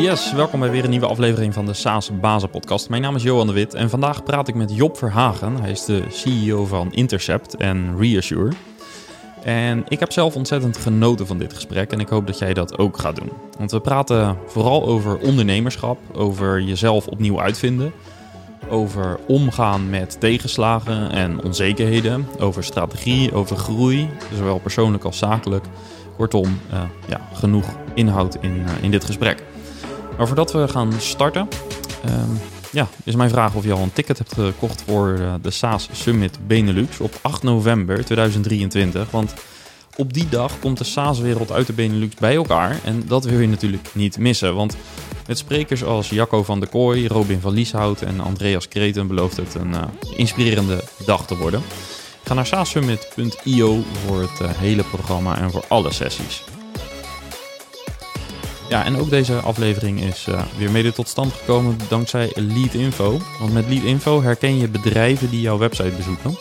Yes, welkom bij weer een nieuwe aflevering van de SaaS Bazen podcast. Mijn naam is Johan de Wit en vandaag praat ik met Job Verhagen. Hij is de CEO van Intercept en Reassure. En ik heb zelf ontzettend genoten van dit gesprek en ik hoop dat jij dat ook gaat doen. Want we praten vooral over ondernemerschap, over jezelf opnieuw uitvinden, over omgaan met tegenslagen en onzekerheden, over strategie, over groei, zowel persoonlijk als zakelijk. Kortom, uh, ja, genoeg inhoud in, uh, in dit gesprek. Maar voordat we gaan starten, um, ja, is mijn vraag of je al een ticket hebt gekocht voor uh, de SaaS Summit Benelux op 8 november 2023. Want op die dag komt de SaaS-wereld uit de Benelux bij elkaar. En dat wil je natuurlijk niet missen. Want met sprekers als Jacco van der Kooi, Robin van Lieshout en Andreas Kreten belooft het een uh, inspirerende dag te worden. Ga naar saassummit.io voor het uh, hele programma en voor alle sessies. Ja, en ook deze aflevering is uh, weer mede tot stand gekomen dankzij Lead Info. Want met Lead Info herken je bedrijven die jouw website bezoeken.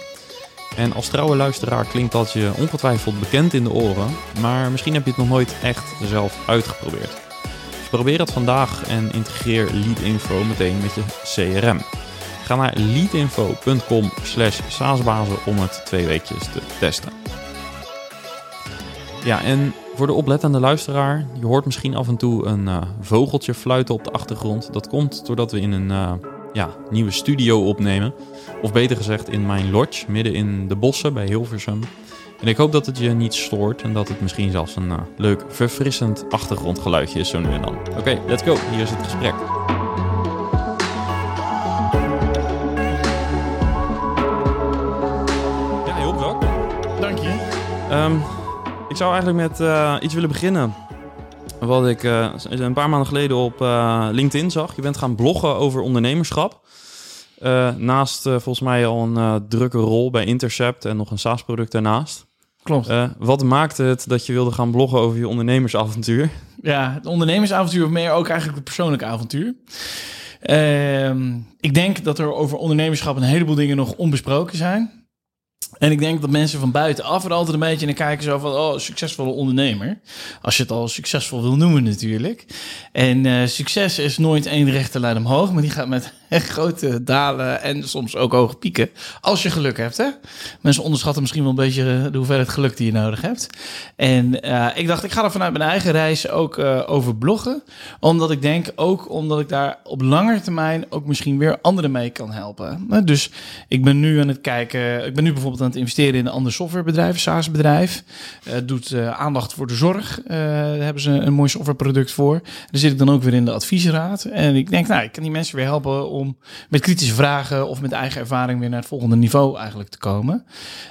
En als trouwe luisteraar klinkt dat je ongetwijfeld bekend in de oren, maar misschien heb je het nog nooit echt zelf uitgeprobeerd. Probeer het vandaag en integreer Lead Info meteen met je CRM. Ga naar leadinfo.com slash saasbazen om het twee weekjes te testen. Ja, en voor de oplettende luisteraar, je hoort misschien af en toe een uh, vogeltje fluiten op de achtergrond. Dat komt doordat we in een uh, ja, nieuwe studio opnemen. Of beter gezegd in mijn lodge, midden in de bossen bij Hilversum. En ik hoop dat het je niet stoort en dat het misschien zelfs een uh, leuk, verfrissend achtergrondgeluidje is zo nu en dan. Oké, okay, let's go. Hier is het gesprek. Ja, heel welkom. Dank je. Um, ik zou eigenlijk met uh, iets willen beginnen. Wat ik uh, een paar maanden geleden op uh, LinkedIn zag. Je bent gaan bloggen over ondernemerschap. Naast volgens mij al een drukke rol bij Intercept en nog een SaaS-product daarnaast. Klopt. wat maakte het dat je wilde gaan bloggen over je ondernemersavontuur? Ja, het ondernemersavontuur of meer ook eigenlijk het persoonlijke avontuur. Ehm, ik denk dat er over ondernemerschap een heleboel dingen nog onbesproken zijn. En ik denk dat mensen van buitenaf er altijd een beetje naar kijken zo van, oh, succesvolle ondernemer. Als je het al succesvol wil noemen natuurlijk. En uh, succes is nooit één rechte lijn omhoog, maar die gaat met grote dalen en soms ook hoge pieken. Als je geluk hebt, hè. Mensen onderschatten misschien wel een beetje de hoeveelheid geluk die je nodig hebt. En uh, ik dacht, ik ga er vanuit mijn eigen reis ook uh, over bloggen. Omdat ik denk, ook omdat ik daar op lange termijn ook misschien weer anderen mee kan helpen. Dus ik ben nu aan het kijken, ik ben nu bijvoorbeeld aan het investeren in een ander softwarebedrijf, SaaS-bedrijf. Doet aandacht voor de zorg. Daar hebben ze een mooi softwareproduct voor. Daar zit ik dan ook weer in de adviesraad. En ik denk, nou, ik kan die mensen weer helpen om met kritische vragen of met eigen ervaring weer naar het volgende niveau eigenlijk te komen.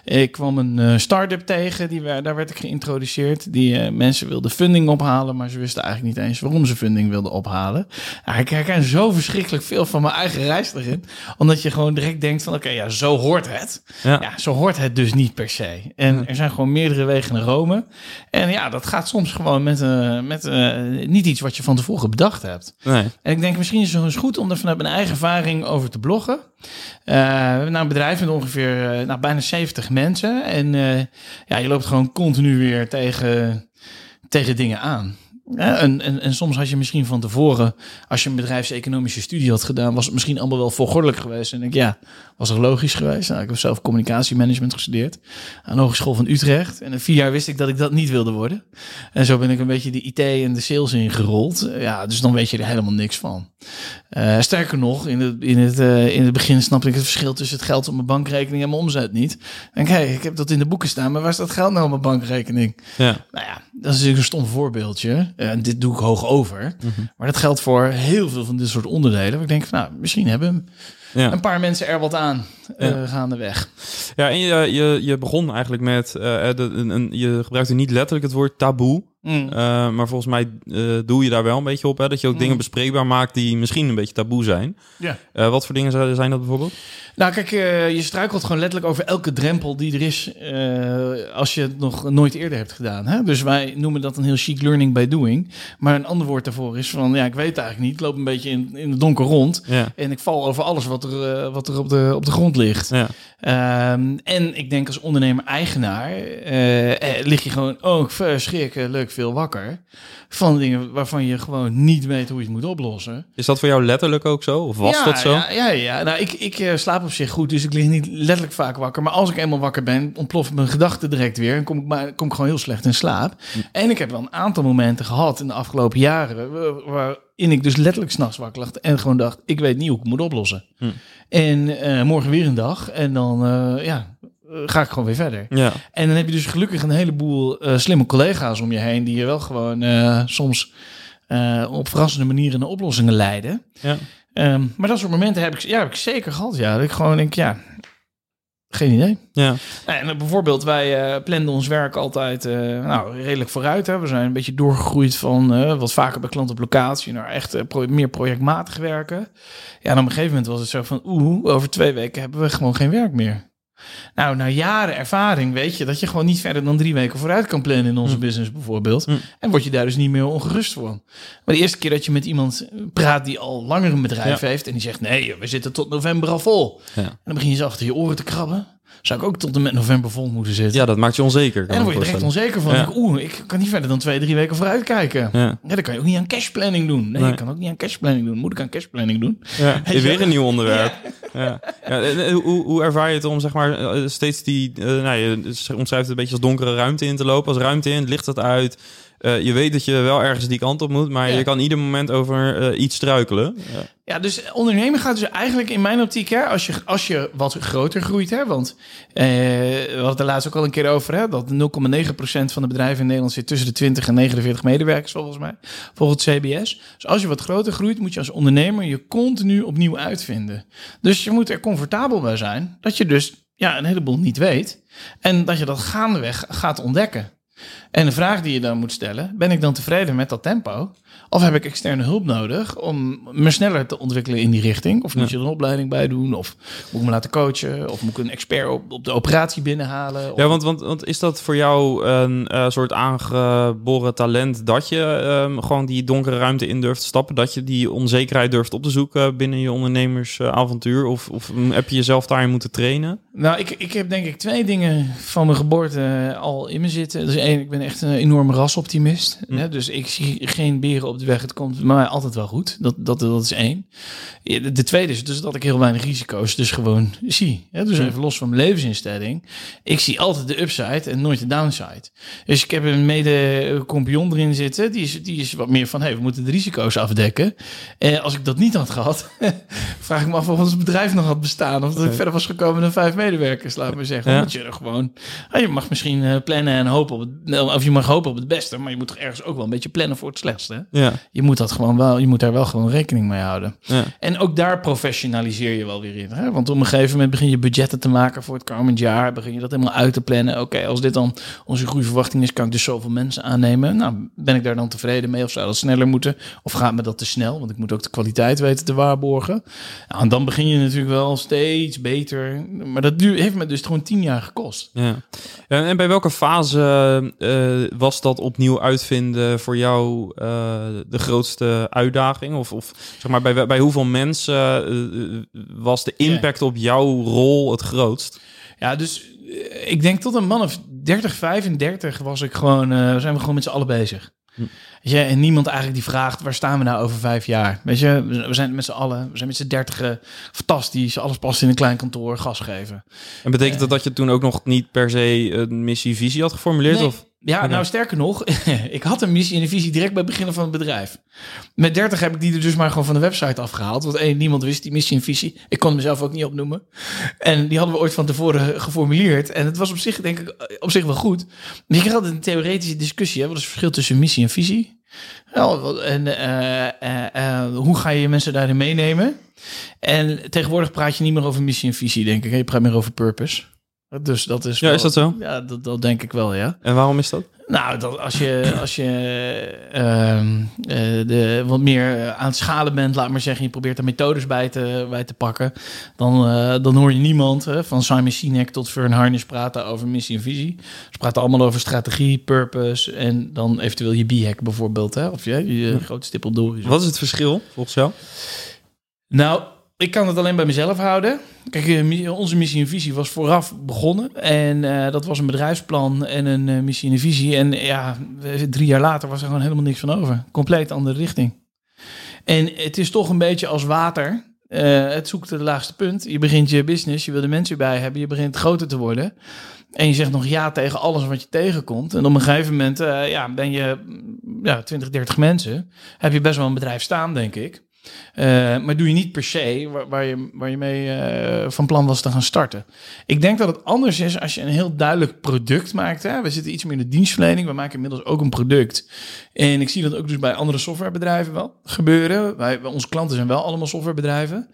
Ik kwam een start-up tegen, die, daar werd ik geïntroduceerd. Die mensen wilden funding ophalen, maar ze wisten eigenlijk niet eens waarom ze funding wilden ophalen. Nou, ik herken zo verschrikkelijk veel van mijn eigen reis erin. Omdat je gewoon direct denkt van, oké, okay, ja, zo hoort het. Ja. ja, zo hoort het dus niet per se. En er zijn gewoon meerdere wegen naar Rome. En ja, dat gaat soms gewoon met, uh, met uh, niet iets wat je van tevoren bedacht hebt. Nee. En ik denk misschien is het eens goed om er vanuit mijn eigen ervaring over te bloggen. Uh, we hebben nou een bedrijf met ongeveer nou, bijna 70 mensen. En ja, je loopt gewoon continu weer tegen, tegen dingen aan. Ja, en, en, en soms had je misschien van tevoren, als je een bedrijfseconomische studie had gedaan, was het misschien allemaal wel volgordelijk geweest. En ik, ja, was er logisch geweest. Nou, ik heb zelf communicatiemanagement gestudeerd aan de Hogeschool van Utrecht. En in vier jaar wist ik dat ik dat niet wilde worden. En zo ben ik een beetje de IT en de sales ingerold. Ja, dus dan weet je er helemaal niks van. Uh, sterker nog, in het, in, het, uh, in het begin snapte ik het verschil tussen het geld op mijn bankrekening en mijn omzet niet. En kijk, ik heb dat in de boeken staan, maar waar staat geld nou op mijn bankrekening? Ja. Nou ja, dat is natuurlijk een stom voorbeeldje. En dit doe ik hoog over. Mhm. Maar dat geldt voor heel veel van dit soort onderdelen. Waar ik denk van, nou, misschien hebben Ja. een paar mensen er wat aan uh, Ja. gaandeweg. Ja, en je, je, je begon eigenlijk met, eh, de, een, een- je gebruikte niet letterlijk het woord taboe, Mm. eh, maar volgens mij eh, doe je daar wel een beetje op, hè, dat je ook Mm. dingen bespreekbaar maakt die misschien een beetje taboe zijn. Ja. Eh, wat voor dingen zijn zijn dat bijvoorbeeld? Nou, kijk, eh, je struikelt gewoon letterlijk over elke drempel die er is eh, als je het nog nooit eerder hebt gedaan. Hè? Dus wij noemen dat een heel chic learning by doing. Maar een ander woord daarvoor is van, ja, ik weet het eigenlijk niet. Ik loop een beetje in, in het donker rond. Ja. En ik val over alles wat er, eh, wat er op, de, op de grond ligt. Ja. Ehm, en ik denk als ondernemer-eigenaar eh, eh, lig je gewoon ook verschrikkelijk veel wakker van dingen waarvan je gewoon niet weet hoe je het moet oplossen. Is dat voor jou letterlijk ook zo? Of was ja, dat zo? Ja, ja, ja. Nou, ik, ik eh, slaap op zich goed, dus ik lig niet letterlijk vaak wakker. Maar als ik eenmaal wakker ben, ontploffen mijn gedachten direct weer en kom ik, maar, kom ik gewoon heel slecht in slaap. Hm. En ik heb wel een aantal momenten gehad in de afgelopen jaren wa- waarin ik dus letterlijk s'nachts wakker lag en gewoon dacht, ik weet niet hoe ik het moet oplossen. Hm. En eh, morgen weer een dag en dan eh, ja, eh, ga ik gewoon weer verder. Ja. En dan heb je dus gelukkig een heleboel slimme collega's om je heen die je wel gewoon soms op verrassende manieren naar oplossingen leiden. Ja. Ehm, maar dat soort momenten heb ik, ja, heb ik zeker gehad. Ja, dat ik gewoon denk, ja, geen idee. Ja. En eh, bijvoorbeeld, wij eh planden ons werk altijd eh, nou, redelijk vooruit. Hè. We zijn een beetje doorgegroeid van wat vaker bij klant op locatie naar echt pro- meer projectmatig werken. Ja, en op een gegeven moment was het zo van, oeh, over twee weken hebben we gewoon geen werk meer. Nou, na jaren ervaring weet je dat je gewoon niet verder dan drie weken vooruit kan plannen in onze Hm. business bijvoorbeeld. Hm. En word je daar dus niet meer ongerust van. Maar de eerste keer dat je met iemand praat die al langer een bedrijf Ja. heeft en die zegt nee, we zitten tot november al vol. Ja. En dan begin je zo achter je oren te krabben. Zou ik ook tot en met november vol moeten zitten? ja, dat maakt je onzeker. kan en dan word je direct voorstellen. onzeker van. Ja. Oeh, ik kan niet verder dan twee, drie weken vooruit kijken. Ja. Ja. dan kan je ook niet aan cashplanning doen. Nee, Nee. ik kan ook niet aan cashplanning doen. Moet ik aan cashplanning doen? Ja, je weer een nieuw onderwerp. Ja. Hoe, hoe ervaar je het om zeg maar eh, steeds die, eh, nou, je omschrijft het een beetje als donkere ruimte in te lopen. Als ruimte in, het licht het uit. Eh, je weet dat je wel ergens die kant op moet, maar Ja. je kan ieder moment over eh, iets struikelen. Ja. Ja, dus ondernemen gaat dus eigenlijk in mijn optiek, hè, als, je, als je wat groter groeit, hè, want eh, we hadden het er laatst ook al een keer over, hè, dat 0,9% van de bedrijven in Nederland zit tussen de 20 en 49 medewerkers, volgens mij, volgens het CBS. Dus als je wat groter groeit, moet je als ondernemer je continu opnieuw uitvinden. Dus je moet er comfortabel bij zijn, dat je dus ja, een heleboel niet weet en dat je dat gaandeweg gaat ontdekken. En de vraag die je dan moet stellen, ben ik dan tevreden met dat tempo? Of heb ik externe hulp nodig om me sneller te ontwikkelen in die richting? Of moet je er een opleiding bij doen? Of moet ik me laten coachen? Of moet ik een expert op, op de operatie binnenhalen? Of- Ja, want, want, want is dat voor jou een eh, soort aangeboren talent dat je ehm, gewoon die donkere ruimte in durft te stappen? Dat je die onzekerheid durft op te zoeken binnen je ondernemersavontuur? Of, of heb je jezelf daarin moeten trainen? Nou, ik, ik heb denk ik twee dingen van mijn geboorte al in me zitten. Dus één, ik ben echt een enorme rasoptimist. Hm. Hè? Dus ik zie geen beren op de weg. Het komt mij altijd wel goed. Dat, dat, dat is één. De, de tweede is dus dat ik heel weinig risico's dus gewoon zie. Hè? Dus even los van mijn levensinstelling. Ik zie altijd de upside en nooit de downside. Dus ik heb een mede-compagnon erin zitten. Die is, die is wat meer van, hey, we moeten de risico's afdekken. Eh, als ik dat niet had gehad, vraag ik me af of ons bedrijf nog had bestaan. Of dat ik verder was gekomen dan vijf medewerkers, laat maar zeggen. Ja. Je er gewoon... Ah, je mag misschien eh, plannen en hopen op het... Of je mag hopen op het beste, maar je moet toch ergens ook wel een beetje plannen voor het slechtste. Ja, Je moet dat gewoon wel, je moet daar wel gewoon rekening mee houden. ja. En ook daar professionaliseer je wel weer in. Hè? Want op een gegeven moment begin je budgetten te maken voor het komend jaar. Begin je dat helemaal uit te plannen. Oké, als dit dan onze groeiverwachting is, kan ik dus zoveel mensen aannemen. Nou, ben ik daar dan tevreden mee? Of zou dat sneller moeten? Of gaat me dat te snel? Want ik moet ook de kwaliteit weten te waarborgen. Nou, en dan begin je natuurlijk wel steeds beter. Maar dat duur, heeft me dus gewoon tien jaar gekost. Ja. En, en bij welke fase eh, was dat opnieuw uitvinden voor jou eh, de grootste uitdaging? Of, of zeg maar, bij, bij hoeveel mensen eh, was de impact op jouw rol het grootst? Ja, dus eh, ik denk tot een man of 30, 35 was ik gewoon, eh, zijn we gewoon met z'n allen bezig. Hm. Weet je, en niemand eigenlijk die vraagt, waar staan we nou over vijf jaar? Weet je, we zijn met z'n allen, we zijn met z'n dertigen, fantastisch, alles past in een klein kantoor, gas geven. En betekent dat dat je toen ook nog niet per se een missie-visie had geformuleerd? Nee. Of? Ja, nou sterker nog, ik had een missie en een visie direct bij het beginnen van het bedrijf. Met 30 heb ik die er dus maar gewoon van de website afgehaald. Want één, niemand wist die missie en visie. Ik kon mezelf ook niet opnoemen. En die hadden we ooit van tevoren geformuleerd. En het was op zich, denk ik, op zich wel goed. Maar je kreeg altijd een theoretische discussie. Hè? Wat is het verschil tussen missie en visie? Wat- en eh, eh, eh, hoe ga je mensen daarin meenemen? En tegenwoordig praat je niet meer over missie en visie, denk ik. Je praat meer over purpose. Dus dat is. Ja, wel- is dat zo? Ja, dat, dat denk ik wel, ja. En waarom is dat? Nou, dat als je, als je ehm, eh, de, wat meer eh, aan het schalen bent, laat maar zeggen, je probeert er methodes bij te, bij te pakken, dan, eh, dan hoor je niemand hè, van Simon Sinek tot Fern Harnish praten over missie en visie. Ze praten allemaal over strategie, purpose en dan eventueel je B-hack bijvoorbeeld, hè, of je, je grote stip op. Wat is het verschil volgens jou? Nou, ik kan het alleen bij mezelf houden. Kijk, eh, onze missie en visie was vooraf begonnen. En eh, dat was een bedrijfsplan en een eh, missie en visie. En ja, drie jaar later was er gewoon helemaal niks van over. Compleet andere richting. En het is toch een beetje als water. Het zoekt het laagste punt. Je begint je business, je wil de mensen bij hebben, je begint groter te worden. En je zegt nog ja tegen alles wat je tegenkomt. En op een gegeven moment ja, ben je mm, ja, 20, 30 mensen. Heb je best wel een bedrijf staan, denk ik. Eh, maar doe je niet per se waar, waar je, waar je mee eh, van plan was te gaan starten. Ik denk dat het anders is als je een heel duidelijk product maakt. Hè? We zitten iets meer in de dienstverlening. We maken inmiddels ook een product. En ik zie dat ook dus bij andere softwarebedrijven wel gebeuren. Wij, onze klanten zijn wel allemaal softwarebedrijven.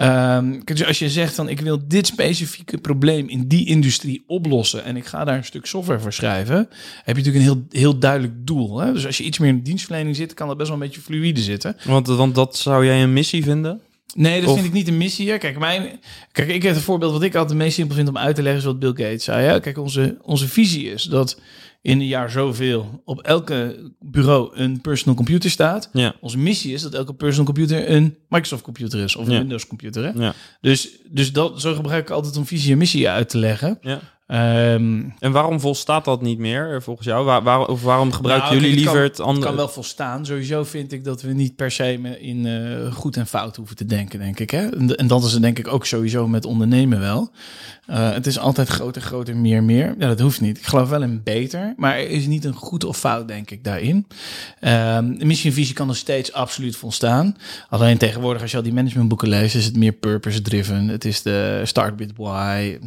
Kijk, dus als je zegt van ik wil dit specifieke probleem in die industrie oplossen en ik ga daar een stuk software voor schrijven, heb je natuurlijk een heel, heel duidelijk doel. Hè? Dus als je iets meer in de dienstverlening zit, kan dat best wel een beetje fluïde zitten. Want, want dat zou jij een missie vinden? Nee, dat Of- vind ik niet een missie. Hè. Kijk, mijn, kijk, ik heb een voorbeeld wat ik altijd het meest simpel vind om uit te leggen, is wat Bill Gates zei. Hè. Kijk, onze, onze visie is dat in een jaar zoveel op elke bureau een personal computer staat. Ja. Onze missie is dat elke personal computer een Microsoft computer is of een Ja. Windows computer. Hè. Ja. Dus, dus dat, zo gebruik ik altijd om visie en missie uit te leggen. Ehm, En waarom volstaat dat niet meer volgens jou? Waar, waar, of waarom gebruiken Nou, jullie kijk, het liever kan- het andere? kan wel volstaan. Sowieso vind ik dat we niet per se me in eh, goed en fout hoeven te denken, denk ik. Hè? En, en dat is het denk ik ook sowieso met ondernemen wel. Eh, het is altijd groter, groter, meer, meer. Ja, dat hoeft niet. Ik geloof wel in beter, maar er is niet een goed of fout, denk ik, daarin. Ehm de missie en visie kan er steeds absoluut volstaan. Alleen tegenwoordig, als je al die managementboeken leest, is het meer purpose-driven. Het is de start with why.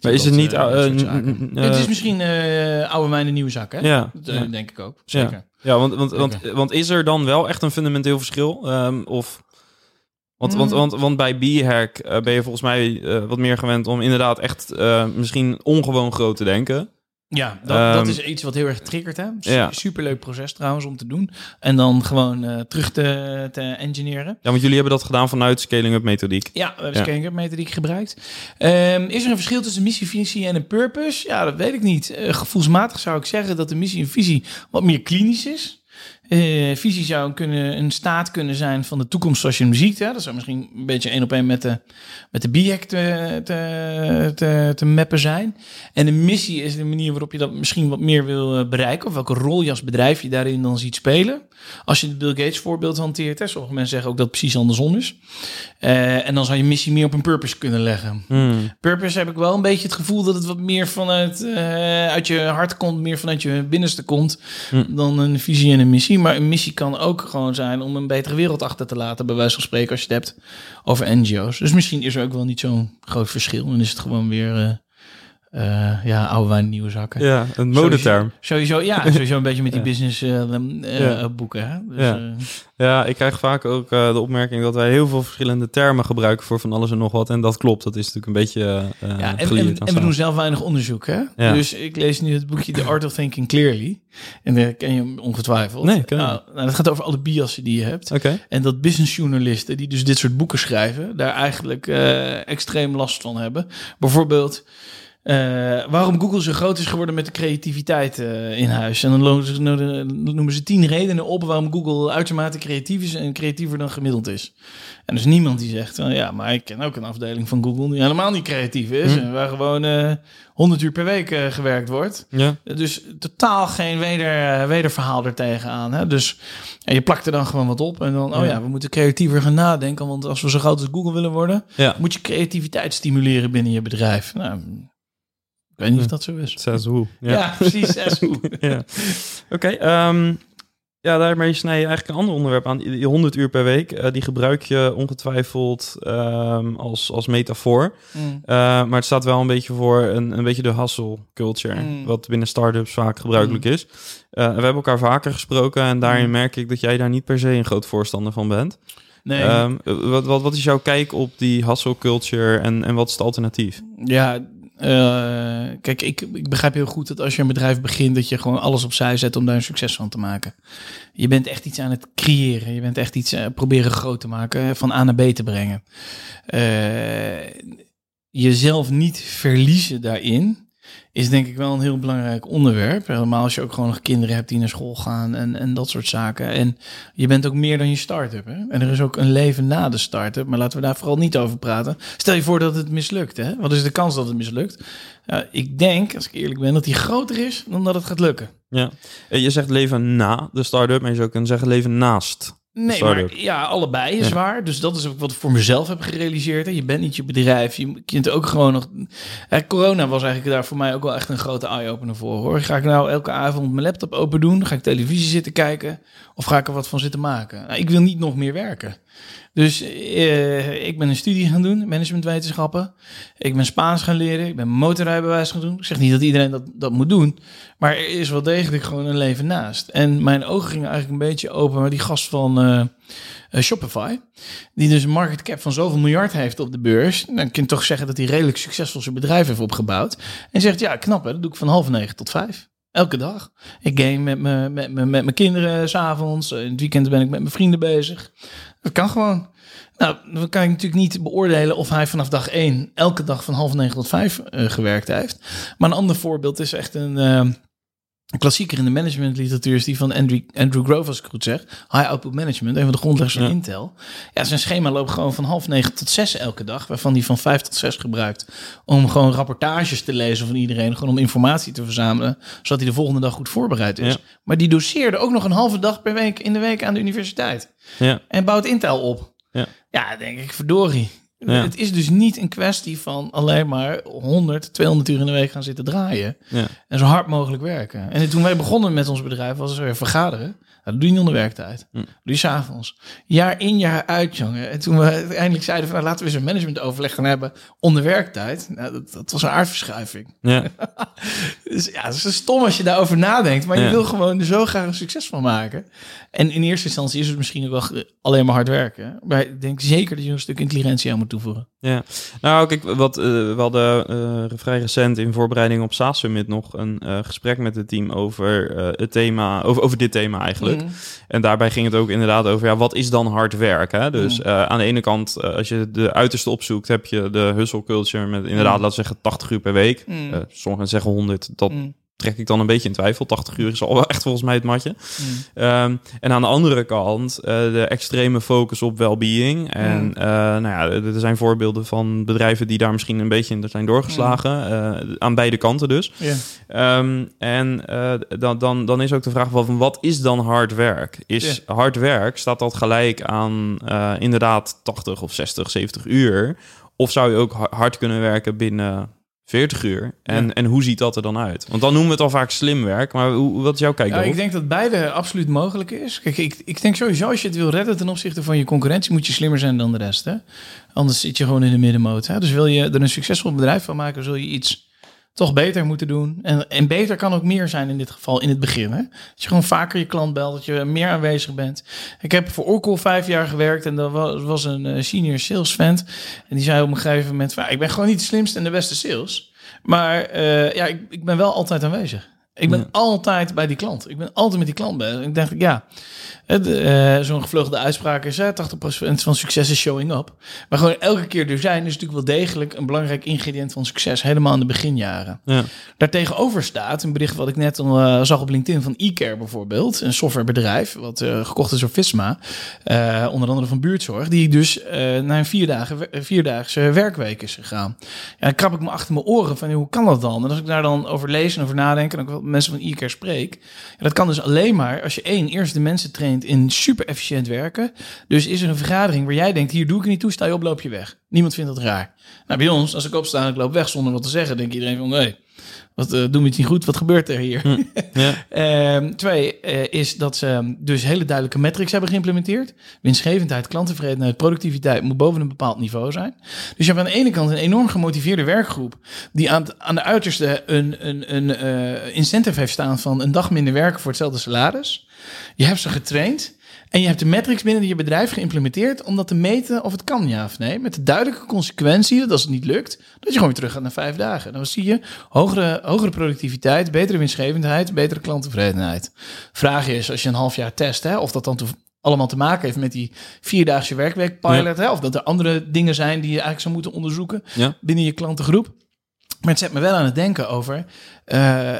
Maar is het niet, eh, eh, het is eh, misschien eh, oude wijn en nieuwe zak, hè? Ja, Dat, ja. denk ik ook. Zeker. Ja, want, want, want, want is er dan wel echt een fundamenteel verschil? Ehm, of, want, want, Mm. want, want bij B-Hack eh, ben je volgens mij eh, wat meer gewend om inderdaad echt eh, misschien ongewoon groot te denken. Ja, dat, Ehm, dat is iets wat heel erg triggert. Hè? Ja. Superleuk proces trouwens om te doen. En dan gewoon eh, terug te, te engineeren. Ja, want jullie hebben dat gedaan vanuit scaling-up methodiek. Ja, we hebben Ja. scaling-up methodiek gebruikt. Ehm, is er een verschil tussen missie, visie en een purpose? Ja, dat weet ik niet. Eh, gevoelsmatig zou ik zeggen dat de missie en visie wat meer klinisch is. Eh, visie zou kunnen, een staat kunnen zijn van de toekomst zoals je hem ziet. Hè? Dat zou misschien een beetje één op één met de, met de BIAC te, te, te, te mappen zijn. En de missie is de manier waarop je dat misschien wat meer wil eh, bereiken. Of welke rol je als bedrijf je daarin dan ziet spelen. Als je het Bill Gates voorbeeld hanteert. Hè? Sommige mensen zeggen ook dat het precies andersom is. Eh, en dan zou je missie meer op een purpose kunnen leggen. Hmm. Purpose heb ik wel een beetje het gevoel dat het wat meer vanuit uit je hart komt, meer vanuit je binnenste komt, Hm. dan een visie en een missie. Maar een missie kan ook gewoon zijn om een betere wereld achter te laten, bij wijze van spreken, als je het hebt over NGO's. Dus misschien is er ook wel niet zo'n groot verschil. Dan is het gewoon weer eh, ja, oude wijn, nieuwe zakken. Ja, een modeterm. Sowieso, ja, sowieso een beetje met die Ja. business eh, eh, Ja. boeken. Hè? Dus, Ja. Ja, ik krijg vaak ook de opmerking dat wij heel veel verschillende termen gebruiken voor van alles en nog wat. En dat klopt, dat is natuurlijk een beetje Ja, en, en, en we doen zelf weinig onderzoek, hè? Dus ik lees nu het boekje The Art of Thinking Clearly. En daar ken je hem ongetwijfeld. Nee, ken nou, nou, dat gaat over alle biassen die je hebt. Oké. En dat businessjournalisten, die dus dit soort boeken schrijven, daar eigenlijk extreem last van hebben. Bijvoorbeeld, eh, waarom Google zo groot is geworden met de creativiteit eh, in huis. En dan noemen ze tien redenen op waarom Google uitermate creatief is en creatiever dan gemiddeld is. En er is niemand die zegt, van, ja, maar ik ken ook een afdeling van Google die helemaal niet creatief is. Hm. En waar gewoon eh 100 uur per week eh, gewerkt wordt. Ja. Dus totaal geen weder, eh, wederverhaal er tegenaan. Hè? Dus en je plakt er dan gewoon wat op. En dan, oh Ja. ja, we moeten creatiever gaan nadenken. Want als we zo groot als Google willen worden, Ja. moet je creativiteit stimuleren binnen je bedrijf. Nou, ik weet niet of dat zo is. Says who. Ja, precies. as who. ja. Oké, ehm, ja, daarmee snij je eigenlijk een ander onderwerp aan. Die 100 uur per week, eh, die gebruik je ongetwijfeld ehm, als, als metafoor. Mm. Eh, maar het staat wel een beetje voor een, een beetje de hustle culture, Mm. wat binnen startups vaak gebruikelijk is. Eh, we hebben elkaar vaker gesproken en daarin Mm. merk ik dat jij daar niet per se een groot voorstander van bent. Nee, Ehm, wat, wat, wat is jouw kijk op die hustle culture en, en wat is het alternatief? Ja, kijk, ik, ik begrijp heel goed dat als je een bedrijf begint, dat je gewoon alles opzij zet om daar een succes van te maken. Je bent echt iets aan het creëren. Je bent echt iets eh, proberen groot te maken, van A naar B te brengen. Eh, jezelf niet verliezen daarin is denk ik wel een heel belangrijk onderwerp. Helemaal als je ook gewoon nog kinderen hebt die naar school gaan en, en dat soort zaken. En je bent ook meer dan je start-up. Hè? En er is ook een leven na de start-up. Maar laten we daar vooral niet over praten. Stel je voor dat het mislukt. Hè? Wat is de kans dat het mislukt? Ik denk, als ik eerlijk ben, dat die groter is dan dat het gaat lukken. Ja, Eh, je zegt leven na de start-up, maar je zou kunnen zeggen leven naast. Nee, maar ja, allebei is Ja. waar. Dus dat is ook wat ik voor mezelf heb gerealiseerd. Je bent niet je bedrijf. Je kunt ook gewoon nog... Corona was eigenlijk daar voor mij ook wel echt een grote eye-opener voor. Hoor. Ga ik nou elke avond mijn laptop open doen? Ga ik televisie zitten kijken? Of ga ik er wat van zitten maken? Nou, ik wil niet nog meer werken. Dus eh, ik ben een studie gaan doen, managementwetenschappen. Ik ben Spaans gaan leren. Ik ben motorrijbewijs gaan doen. Ik zeg niet dat iedereen dat, dat moet doen. Maar er is wel degelijk gewoon een leven naast. En mijn ogen gingen eigenlijk een beetje open. Maar die gast van eh, eh, Shopify, die dus een market cap van zoveel miljard heeft op de beurs. Dan kun je toch zeggen dat hij redelijk succesvol zijn bedrijf heeft opgebouwd. En zegt, ja, knap dat doe ik van half negen tot vijf. Elke dag. Ik game met mijn met, me- met mijn kinderen s'avonds. In het weekend ben ik met mijn vrienden bezig. Dat kan gewoon. Nou, dan kan ik natuurlijk niet beoordelen of hij vanaf dag één elke dag van half negen tot vijf eh, gewerkt heeft. Maar een ander voorbeeld is echt een, eh, een klassieker in de managementliteratuur, is die van Andrew, Andrew Grove, als ik goed zeg. High Output Management, een van de grondleggers van Ja. Intel. Ja, zijn schema loopt gewoon van half negen tot zes elke dag, waarvan hij van vijf tot zes gebruikt om gewoon rapportages te lezen van iedereen, gewoon om informatie te verzamelen, zodat hij de volgende dag goed voorbereid is. Ja. Maar die doseerde ook nog een halve dag per week in de week aan de universiteit. Ja, En bouwt Intel op. Ja. ja denk ik, verdorie. Ja. Het is dus niet een kwestie van alleen maar 100, 200 uur in de week gaan zitten draaien. ja. En zo hard mogelijk werken. En toen wij begonnen met ons bedrijf, was er weer vergaderen. Dat doe je niet onder werktijd. Hm. Dat doe je s'avonds. Jaar in, jaar uit, jongen. En toen we uiteindelijk zeiden van, nou, laten we eens een managementoverleg gaan hebben onder werktijd. Nou, dat, dat was een aardverschuiving. ja. Dus ja, het is stom als je daarover nadenkt. Maar je wil gewoon er zo graag een succes van maken. En in eerste instantie is het misschien ook wel alleen maar hard werken. Maar ik denk zeker dat je een stuk intelligentie aan moet toevoegen. Ja, nou kijk, wat, eh, we hadden eh, vrij recent in voorbereiding op SaaS Summit nog een eh, gesprek met het team over het thema, over, over dit thema eigenlijk. Mm. En daarbij ging het ook inderdaad over, ja, wat is dan hard werk? Hè? Dus Mm. eh, aan de ene kant, eh, als je de uiterste opzoekt, heb je de hustle culture met inderdaad, Mm. laten we zeggen, 80 uur per week. Eh, sommigen zeggen 100, dat. Trek ik dan een beetje in twijfel. 80 uur is al wel echt volgens mij het matje. Mm. Ehm, en aan de andere kant eh, de extreme focus op well-being. En Mm. eh, nou ja, er zijn voorbeelden van bedrijven die daar misschien een beetje in zijn doorgeslagen. eh, aan beide kanten dus. Ehm, en dan, dan, dan is ook de vraag van wat is dan hard werk? Is hard werk, staat dat gelijk aan inderdaad 80 of 60, 70 uur? Of zou je ook ha- hard kunnen werken binnen 40 uur? En, Ja. en hoe ziet dat er dan uit? Want dan noemen we het al vaak slim werk. Maar hoe, wat is jouw kijk Ja, ik denk dat beide absoluut mogelijk is. Kijk, ik, ik denk sowieso als je het wil redden ten opzichte van je concurrentie, moet je slimmer zijn dan de rest. Hè? Anders zit je gewoon in de middenmoot. Hè? Dus wil je er een succesvol bedrijf van maken, zul je iets toch beter moeten doen. En, en beter kan ook meer zijn in dit geval in het begin. Hè? Dat je gewoon vaker je klant belt, dat je meer aanwezig bent. Ik heb voor Oracle vijf jaar gewerkt en dat was, was een eh, senior sales vent. En die zei op een gegeven moment, ik ben gewoon niet de slimste en de beste sales. Maar eh, ja, ik, ik ben wel altijd aanwezig. Ik ben Ja. altijd bij die klant. Ik ben altijd met die klant bezig. Ik dacht, ja, eh, zo'n gevleugelde uitspraak is hè, 80% van succes is showing up. Maar gewoon elke keer er zijn is natuurlijk wel degelijk een belangrijk ingrediënt van succes. Helemaal in de beginjaren. Ja. Daartegenover staat een bericht wat ik net eh, zag op LinkedIn van eCare bijvoorbeeld. Een softwarebedrijf wat eh, gekocht is door Visma. eh, onder andere van buurtzorg. Die dus eh naar een vier dagen, vierdaagse werkweek is gegaan. Ja, dan krab ik me achter mijn oren van hoe kan dat dan? En als ik daar dan over lees en over nadenk en ook met mensen van eCare spreek. Ja, dat kan dus alleen maar als je één, eerst de mensen traint in super efficiënt werken. Dus is er een vergadering waar jij denkt, hier doe ik niet toe, sta je op, loop je weg. Niemand vindt dat raar. Nou, bij ons, als ik opsta en ik loop weg zonder wat te zeggen, denkt iedereen van, nee, wat eh, doen we het niet goed? Wat gebeurt er hier? Ja. Ehm, twee eh, is dat ze dus hele duidelijke metrics hebben geïmplementeerd. Winstgevendheid, klanttevredenheid, productiviteit moet boven een bepaald niveau zijn. Dus je hebt aan de ene kant een enorm gemotiveerde werkgroep die aan, aan de uiterste een, een, een eh, incentive heeft staan van een dag minder werken voor hetzelfde salaris. Je hebt ze getraind. En je hebt de metrics binnen je bedrijf geïmplementeerd om dat te meten of het kan, ja of nee. Met de duidelijke consequentie dat als het niet lukt, dat je gewoon weer terug gaat naar vijf dagen. Dan zie je hogere, hogere productiviteit, betere winstgevendheid, betere klanttevredenheid. Vraag is, als je een half jaar test, hè, of dat dan allemaal te maken heeft met die vierdaagse werkweek pilot, hè, of dat er andere dingen zijn die je eigenlijk zou moeten onderzoeken Ja. binnen je klantengroep. Maar het zet me wel aan het denken over uh,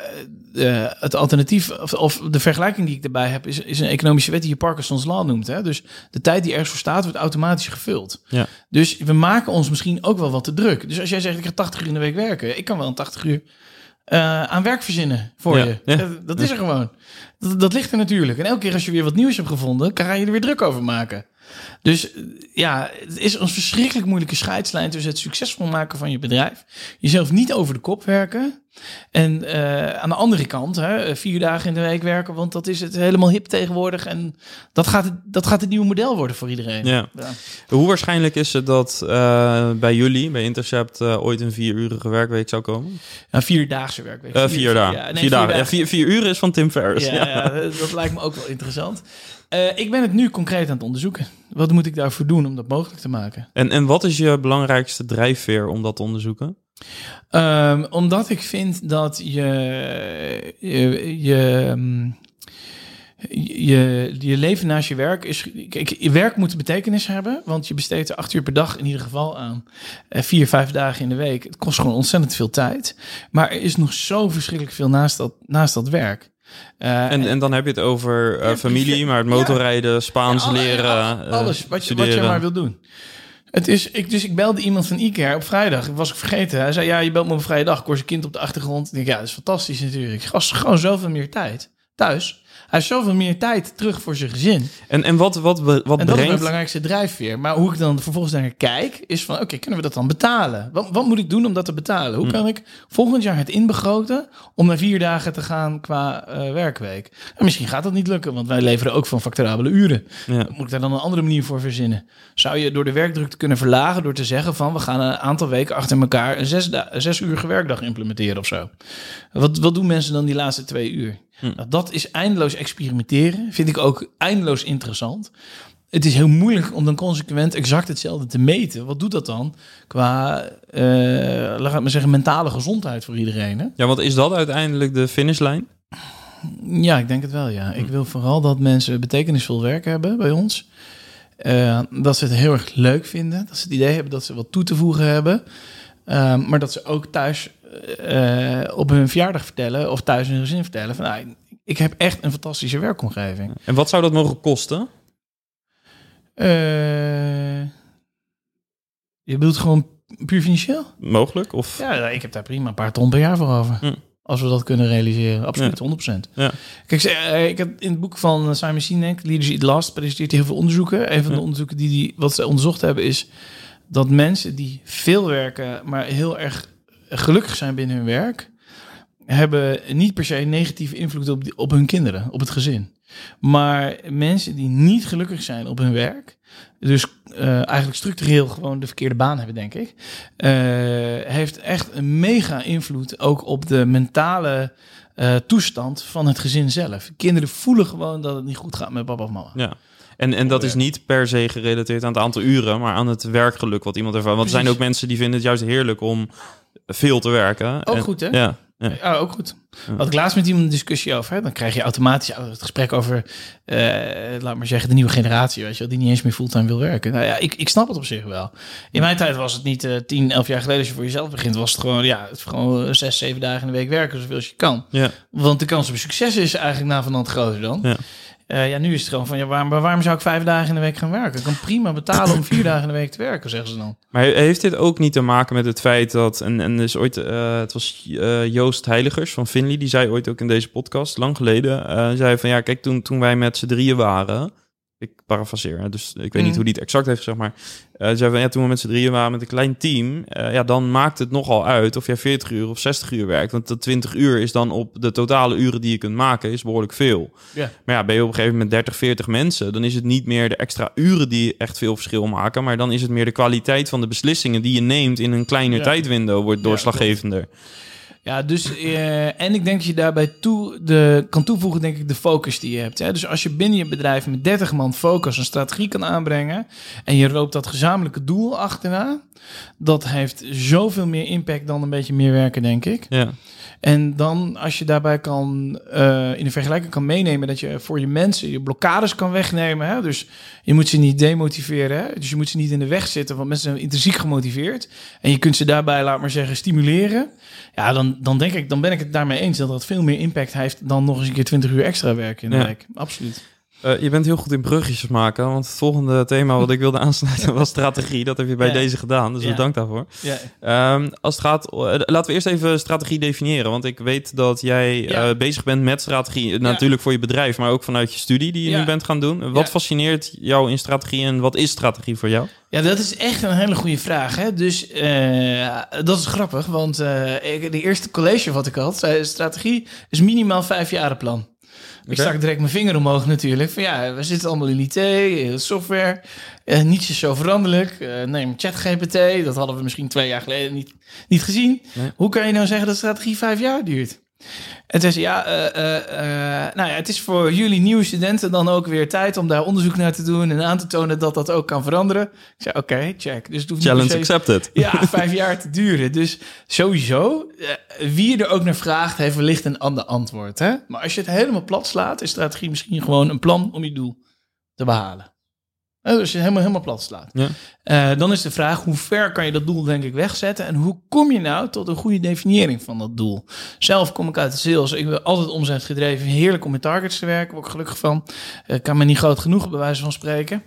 het alternatief, of, of, de vergelijking die ik erbij heb, is, is een economische wet die je Parkinson's Law noemt. Hè? Dus de tijd die ergens voor staat, wordt automatisch gevuld. Ja. Dus we maken ons misschien ook wel wat te druk. Dus als jij zegt, ik ga 80 uur in de week werken, ik kan wel een 80 uur uh, aan werk verzinnen voor Ja, je. ja. Dat, dat is er gewoon. Dat, dat ligt er natuurlijk. En elke keer als je weer wat nieuws hebt gevonden, kan je er weer druk over maken. Dus eh, ja, het is een verschrikkelijk moeilijke scheidslijn tussen het succesvol maken van je bedrijf, jezelf niet over de kop werken. En eh, aan de andere kant, hè, vier dagen in de week werken, want dat is het helemaal hip tegenwoordig. En dat gaat het, dat gaat het nieuwe model worden voor iedereen. Ja. Hoe waarschijnlijk is het dat eh, bij jullie, bij Intercept, eh, ooit een vierurige werkweek zou komen? Een vierdaagse werkweek. Eh, vier, dagen. ja, nee, vier, dagen. Ja, vier, vier uur is van Tim Ferriss. Ja, ja, dat lijkt me ook wel interessant. Eh, ik ben het nu concreet aan het onderzoeken. Wat moet ik daarvoor doen om dat mogelijk te maken? En, en wat is je belangrijkste drijfveer om dat te onderzoeken? Ehm, omdat ik vind dat je je, je, mm, je, je leven naast je werk is. Kijk, je werk moet betekenis hebben, want je besteedt er acht uur per dag in ieder geval aan. Eh, vier, vijf dagen in de week. Het kost gewoon ontzettend veel tijd. Maar er is nog zo verschrikkelijk veel naast dat, naast dat werk. Eh, En, en dan heb je het over eh, Ja, familie, maar het ja. motorrijden, Spaans alle- leren, eh, alles wat je, wat je maar wil doen. Het is, ik, dus ik belde iemand van IKEA op vrijdag. Was ik vergeten. Hij zei, ja, je belt me op een vrije dag. Ik hoor zijn kind op de achtergrond. Ik denk, ja, dat is fantastisch natuurlijk. Gast, gewoon zoveel meer tijd. Thuis. Hij heeft zoveel meer tijd terug voor zijn gezin. En, en wat, wat, be- wat En dat is mijn belangrijkste drijfveer. Maar hoe ik dan vervolgens naar kijk, is van... oké, kunnen we dat dan betalen? Wat, wat moet ik doen om dat te betalen? Hoe kan ik volgend jaar het inbegroten... om naar vier dagen te gaan qua eh, werkweek? En misschien gaat dat niet lukken, want wij leveren ook van facturabele uren. Ja. Moet ik daar dan een andere manier voor verzinnen? Zou je door de werkdruk te kunnen verlagen... door te zeggen van... we gaan een aantal weken achter elkaar... een zes, zes uurige werkdag implementeren of zo? Wat, wat doen mensen dan die laatste twee uur? Hm. Nou, dat is eindeloos experimenteren. Vind ik ook eindeloos interessant. Het is heel moeilijk om dan consequent exact hetzelfde te meten. Wat doet dat dan qua, eh laat ik maar zeggen, mentale gezondheid voor iedereen? Hè? ja, want is dat uiteindelijk de finishlijn? Ja, ik denk het wel, ja. Hm. Ik wil vooral dat mensen betekenisvol werk hebben bij ons. Eh, dat ze het heel erg leuk vinden. Dat ze het idee hebben dat ze wat toe te voegen hebben. Eh, maar dat ze ook thuis eh, op hun verjaardag vertellen... of thuis hun gezin vertellen van... Nou, ik heb echt een fantastische werkomgeving. En wat zou dat mogen kosten? Eh, je bedoelt gewoon puur financieel? Mogelijk? Of... Ja, ik heb daar prima een paar ton per jaar voor over. Hm. Als we dat kunnen realiseren. Absoluut, 100%. Ja. Kijk, ze- eh, ik heb in het boek van Simon Sinek, Leaders Eat Last, presenteert hij heel veel onderzoeken. Een van de Ja. onderzoeken die, die wat ze onderzocht hebben is dat mensen die veel werken, maar heel erg gelukkig zijn binnen hun werk, hebben niet per se een negatieve invloed op, die- op hun kinderen, op het gezin. Maar mensen die niet gelukkig zijn op hun werk, dus eh, eigenlijk structureel gewoon de verkeerde baan hebben, denk ik, eh, heeft echt een mega invloed ook op de mentale eh, toestand van het gezin zelf. Kinderen voelen gewoon dat het niet goed gaat met papa of mama. Ja. En, en dat is niet per se gerelateerd aan het aantal uren, maar aan het werkgeluk wat iemand ervaart. Want er zijn ook mensen die vinden het juist heerlijk om veel te werken. Ook En- goed, hè? Ja. ja. Ook goed. Ja. Had ik laatst met iemand een discussie over. Hè? Dan krijg je automatisch het gesprek over, eh, laat maar zeggen, de nieuwe generatie, weet je wel, die niet eens meer fulltime wil werken. Nou ja, ik, ik snap het op zich wel. In mijn tijd was het niet eh 10, 11 jaar geleden als je voor jezelf begint, was het gewoon, ja, het gewoon zes, zeven dagen in de week werken, zoveel als je kan. Ja. Want de kans op succes is eigenlijk na van groter dan. Ja. Eh, ja, nu is het gewoon van, ja, waarom, waarom zou ik vijf dagen in de week gaan werken? Ik kan prima betalen om vier dagen in de week te werken, zeggen ze dan. Maar he- heeft dit ook niet te maken met het feit dat... En, en dus ooit, eh, het was eh, Joost Heiligers van Finley, die zei ooit ook in deze podcast, lang geleden, zei van ja, kijk, toen, toen wij met z'n drieën waren... Hè, dus ik weet niet Mm. hoe die het exact heeft gezegd, maar... eh zei van ja, toen we met z'n drieën waren met een klein team... eh, ja, dan maakt het nogal uit of jij 40 uur of 60 uur werkt. Want dat 20 uur is dan op de totale uren die je kunt maken, is behoorlijk veel. Ja. Maar ja, ben je op een gegeven moment 30, 40 mensen, dan is het niet meer de extra uren die echt veel verschil maken, maar dan is het meer de kwaliteit van de beslissingen die je neemt in een kleiner Ja. tijdwindow wordt doorslaggevender. Ja, dus eh, en ik denk dat je daarbij toe de, kan toevoegen, denk ik, de focus die je hebt. Hè? Dus als je binnen je bedrijf met 30 man focus een strategie kan aanbrengen en je loopt dat gezamenlijke doel achterna, dat heeft zoveel meer impact dan een beetje meer werken, denk ik. Ja. En dan als je daarbij kan uh, in de vergelijking kan meenemen dat je voor je mensen je blokkades kan wegnemen. Hè? Dus je moet ze niet demotiveren. Hè? Dus je moet ze niet in de weg zitten, want mensen zijn intrinsiek gemotiveerd. En je kunt ze daarbij, laat maar zeggen, stimuleren. Ja, dan, dan denk ik, dan ben ik het daarmee eens dat dat veel meer impact heeft dan nog eens een keer 20 uur extra werken in de week. Absoluut. Uh, je bent heel goed in bruggetjes maken, want het volgende thema wat ik wilde aansluiten was strategie. Dat heb je bij deze gedaan, dus ja. bedankt daarvoor. Ja. Um, als het gaat, uh, laten we eerst even strategie definiëren, want ik weet dat jij uh, bezig bent met strategie, natuurlijk voor je bedrijf, maar ook vanuit je studie die je nu bent gaan doen. Wat fascineert jou in strategie en wat is strategie voor jou? Ja, dat is echt een hele goede vraag. Hè? Dus dat is grappig, want de eerste college wat ik had, zei strategie is minimaal vijf jaren plan. Ik stak direct mijn vinger omhoog natuurlijk. Van ja, we zitten allemaal in IT, software. Uh, niets is zo veranderlijk. Uh, neem ChatGPT, dat hadden we misschien twee jaar geleden niet, niet gezien. Hoe kan je nou zeggen dat strategie vijf jaar duurt? En toen zei ja, uh, uh, nou ja, het is voor jullie nieuwe studenten dan ook weer tijd om daar onderzoek naar te doen en aan te tonen dat dat ook kan veranderen. Ik zei, oké, check. Dus het hoeft Challenge niet accepted. Ja, vijf jaar te duren. Dus sowieso, wie er ook naar vraagt, heeft wellicht een ander antwoord. Hè? Maar als je het helemaal plat slaat, is strategie misschien gewoon een plan om je doel te behalen. Dus als je helemaal, helemaal plat slaat. Ja. Uh, dan is de vraag, hoe ver kan je dat doel denk ik wegzetten? En hoe kom je nou tot een goede definiëring van dat doel? Zelf kom ik uit de sales. Ik ben altijd omzet gedreven. Heerlijk om met targets te werken. Word ik gelukkig van. Uh, kan me niet groot genoeg, bij wijze van spreken.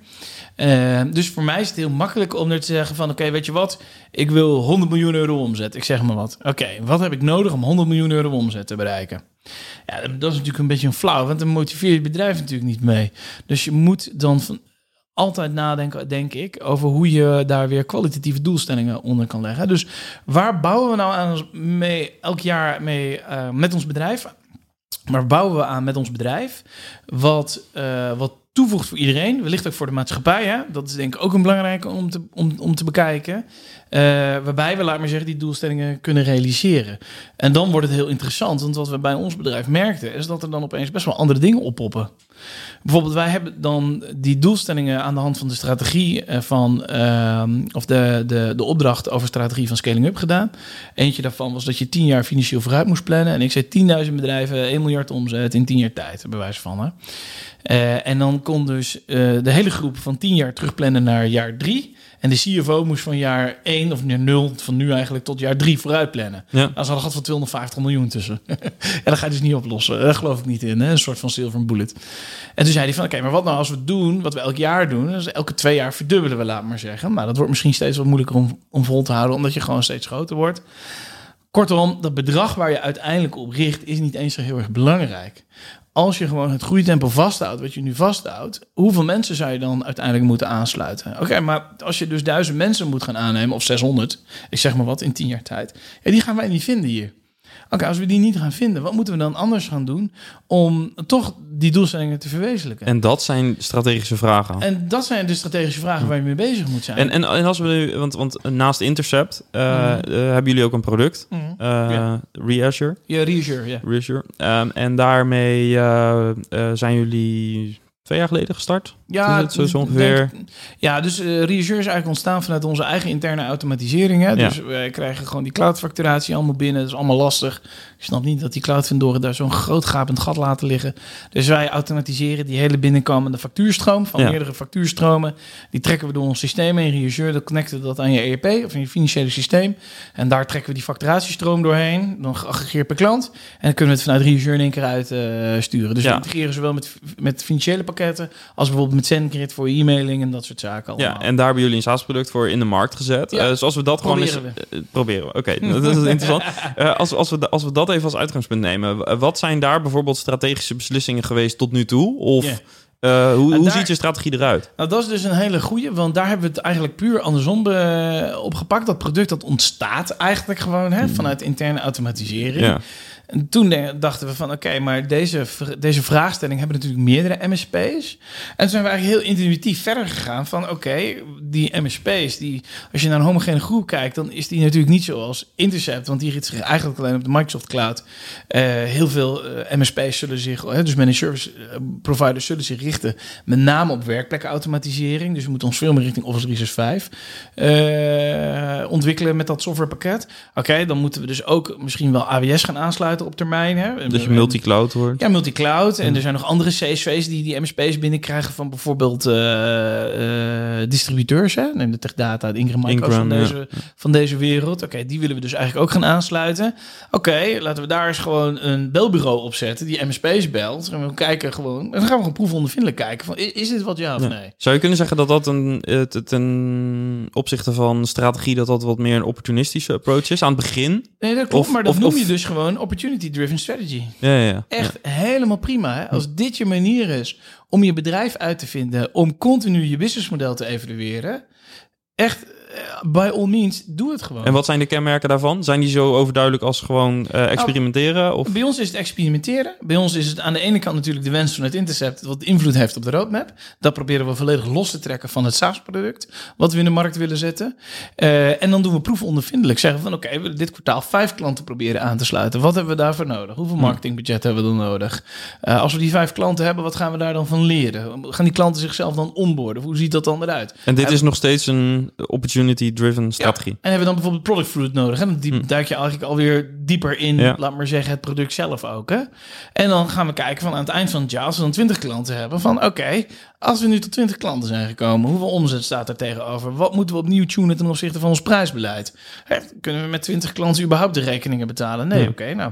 Uh, dus voor mij is het heel makkelijk om er te zeggen van... oké, weet je wat? Ik wil 100 miljoen euro omzet. Ik zeg maar wat. Oké, wat heb ik nodig om 100 miljoen euro omzet te bereiken? Ja, dat is natuurlijk een beetje een flauw, want dan motiveer je het bedrijf natuurlijk niet mee. Dus je moet dan van altijd nadenken, denk ik, over hoe je daar weer kwalitatieve doelstellingen onder kan leggen. Dus waar bouwen we nou aan mee, elk jaar mee uh, met ons bedrijf? Waar bouwen we aan met ons bedrijf? Wat, uh, wat toevoegt voor iedereen, wellicht ook voor de maatschappij. Hè? Dat is denk ik ook een belangrijke om te, om, om te bekijken. Uh, waarbij we, laat maar zeggen, die doelstellingen kunnen realiseren. En dan wordt het heel interessant, want wat we bij ons bedrijf merkten, is dat er dan opeens best wel andere dingen oppoppen. Bijvoorbeeld, wij hebben dan die doelstellingen aan de hand van de strategie eh, van, uh, of de, de, de opdracht over strategie van scaling up gedaan. Eentje daarvan was dat je tien jaar financieel vooruit moest plannen. En ik zei 10.000 bedrijven, 1 miljard omzet in 10 jaar tijd, bij wijze van. Hè. Uh, en dan kon dus uh, de hele groep van 10 jaar terugplannen naar jaar 3. En de CFO moest van jaar 1 of naar 0, van nu eigenlijk tot jaar 3 vooruit plannen. Ja. Nou, ze hadden gat van 250 miljoen tussen. en dat ga je dus niet oplossen. Daar geloof ik niet in. Hè? Een soort van silver bullet. En toen zei hij van, oké, maar wat nou als we doen, wat we elk jaar doen, dus elke twee jaar verdubbelen we, laat maar zeggen. Maar dat wordt misschien steeds wat moeilijker om, om vol te houden, omdat je gewoon steeds groter wordt. Kortom, dat bedrag waar je uiteindelijk op richt, is niet eens zo heel erg belangrijk als je gewoon het groeitempo vasthoudt, wat je nu vasthoudt, hoeveel mensen zou je dan uiteindelijk moeten aansluiten? Oké, maar als je dus duizend mensen moet gaan aannemen, of 600, ik zeg maar wat, in tien jaar tijd, ja, die gaan wij niet vinden hier. Oké, als we die niet gaan vinden, wat moeten we dan anders gaan doen om toch die doelstellingen te verwezenlijken? En dat zijn strategische vragen. En dat zijn de strategische vragen waar je mee bezig moet zijn. En, en, en als we, want, want naast Intercept uh, mm. uh, hebben jullie ook een product, mm. Ja. Reassure. Ja, Reassure, ja. Reassure. Um, en daarmee zijn jullie twee jaar geleden gestart. Ja, het, zo ongeveer. ja, dus uh, Reassure is eigenlijk ontstaan vanuit onze eigen interne automatisering. Hè? Dus wij krijgen gewoon die cloudfacturatie allemaal binnen. Dat is allemaal lastig. Ik snap niet dat die cloudvendoren daar zo'n groot gapend gat laten liggen. Dus wij automatiseren die hele binnenkomende factuurstroom van meerdere factuurstromen. Die trekken we door ons systeem in Reassure. Dan connecten we dat aan je ERP of in je financiële systeem. En daar trekken we die facturatiestroom doorheen. Dan geaggregeerd per klant. En dan kunnen we het vanuit Reassure in één keer uit uh, sturen. Dus we integreren zowel met, met financiële pakketten als bijvoorbeeld met SendGrid voor e-mailing en dat soort zaken. Allemaal. Ja, en daar hebben jullie een SaaS-product voor in de markt gezet. Ja. Uh, dus als we dat proberen gewoon eens, uh, proberen. Oké, okay, dat is interessant. Uh, als, als, we, als we dat even als uitgangspunt nemen, wat zijn daar bijvoorbeeld strategische beslissingen geweest tot nu toe? Of yeah. Uh, hoe, hoe ziet je strategie eruit? Nou, dat is dus een hele goede, want daar hebben we het eigenlijk puur andersom be, opgepakt. Dat product dat ontstaat eigenlijk gewoon hè, vanuit interne automatisering. Ja. En toen dachten we van oké, maar deze, deze vraagstelling hebben natuurlijk meerdere MSP's. En toen zijn we eigenlijk heel intuïtief verder gegaan van oké, die MSP's, die, als je naar een homogene groep kijkt, dan is die natuurlijk niet zoals Intercept, want die richt zich eigenlijk alleen op de Microsoft Cloud. Uh, heel veel uh, MSP's zullen zich, uh, dus managed service providers zullen zich richten met name op werkplekautomatisering. Dus we moeten ons veel meer richting Office 365 uh, ontwikkelen met dat softwarepakket. Oké, dan moeten we dus ook misschien wel AWS gaan aansluiten op termijn. Hè? Dat je multi-cloud wordt. Ja, multi-cloud. En er zijn nog andere CSV's die die MSP's binnenkrijgen van bijvoorbeeld uh, uh, distributeurs. Hè? Neem de Tech Data, de Ingram Micro's van, deze, van deze wereld. Oké, die willen we dus eigenlijk ook gaan aansluiten. Oké, laten we daar eens gewoon een belbureau opzetten die MSP's belt. En we kijken gewoon, en dan gaan we gewoon proefondervindelijk kijken van, is dit wat ja of nee? Zou je kunnen zeggen dat dat een, ten opzichte van strategie, dat dat wat meer een opportunistische approach is aan het begin? Nee, dat klopt, maar dat of, noem je dus gewoon opportunity-driven strategy. Ja, ja, Echt helemaal prima. Hè? Als dit je manier is om je bedrijf uit te vinden, om continu je businessmodel te evalueren, echt by all means, doe het gewoon. En wat zijn de kenmerken daarvan? Zijn die zo overduidelijk als gewoon uh, experimenteren? Of? Bij ons is het experimenteren. Bij ons is het aan de ene kant natuurlijk de wens van het intercept, wat invloed heeft op de roadmap. Dat proberen we volledig los te trekken van het SaaS-product, wat we in de markt willen zetten. Uh, en dan doen we proefondervindelijk. Zeggen van oké, okay, we willen dit kwartaal vijf klanten proberen aan te sluiten. Wat hebben we daarvoor nodig? Hoeveel hm. marketingbudget hebben we dan nodig? Uh, als we die vijf klanten hebben, wat gaan we daar dan van leren? Gaan die klanten zichzelf dan onboorden? Hoe ziet dat dan eruit? En dit is nog steeds een opportunity opportunity-driven strategie. En hebben we dan bijvoorbeeld product fruit nodig? Hè? Die hmm. duik je eigenlijk alweer dieper in, ja. laat maar zeggen, het product zelf ook. Hè? En dan gaan we kijken van aan het eind van het jaar, als we dan 20 klanten hebben, van oké, als we nu tot 20 klanten zijn gekomen, hoeveel omzet staat er tegenover? Wat moeten we opnieuw tunen ten opzichte van ons prijsbeleid? Hè, kunnen we met 20 klanten überhaupt de rekeningen betalen? Nee, oké, nou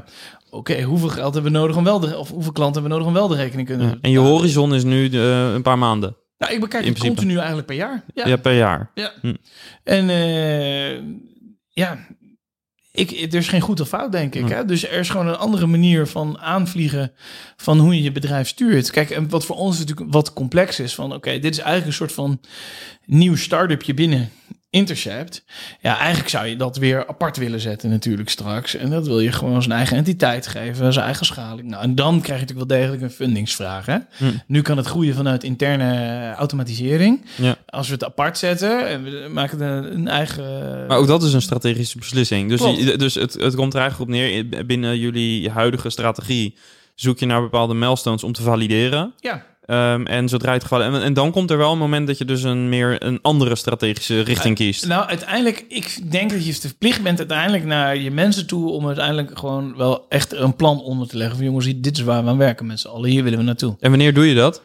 oké, hoeveel geld hebben we nodig om wel de, of hoeveel klanten hebben we nodig om wel de rekening kunnen ja. En je horizon is nu de, een paar maanden. Nou, ik bekijk het continu eigenlijk per jaar. Ja, per jaar. Ja. Hm. En uh, ja, ik, er is geen goed of fout, denk ik. Hm. Hè? Dus er is gewoon een andere manier van aanvliegen van hoe je je bedrijf stuurt. Kijk, en wat voor ons natuurlijk wat complex is van, oké, dit is eigenlijk een soort van nieuw start-upje binnen Intercept. Ja, eigenlijk zou je dat weer apart willen zetten natuurlijk straks. En dat wil je gewoon zijn eigen entiteit geven, zijn eigen schaling. Nou, en dan krijg je natuurlijk wel degelijk een fundingsvraag. Hè? Hm. Nu kan het groeien vanuit interne automatisering. Ja. Als we het apart zetten en we maken een, eigen... Maar ook dat is een strategische beslissing. Dus, dus het, het komt er eigenlijk op neer, binnen jullie huidige strategie zoek je naar bepaalde milestones om te valideren. Ja. Um, en zodra het geval. En, en, dan komt er wel een moment dat je dus een meer een andere strategische richting kiest. nou, uiteindelijk, ik denk dat je verplicht bent uiteindelijk naar je mensen toe om uiteindelijk gewoon wel echt een plan onder te leggen. Van jongens, dit is waar we aan werken met z'n allen. Hier willen we naartoe. En wanneer doe je dat?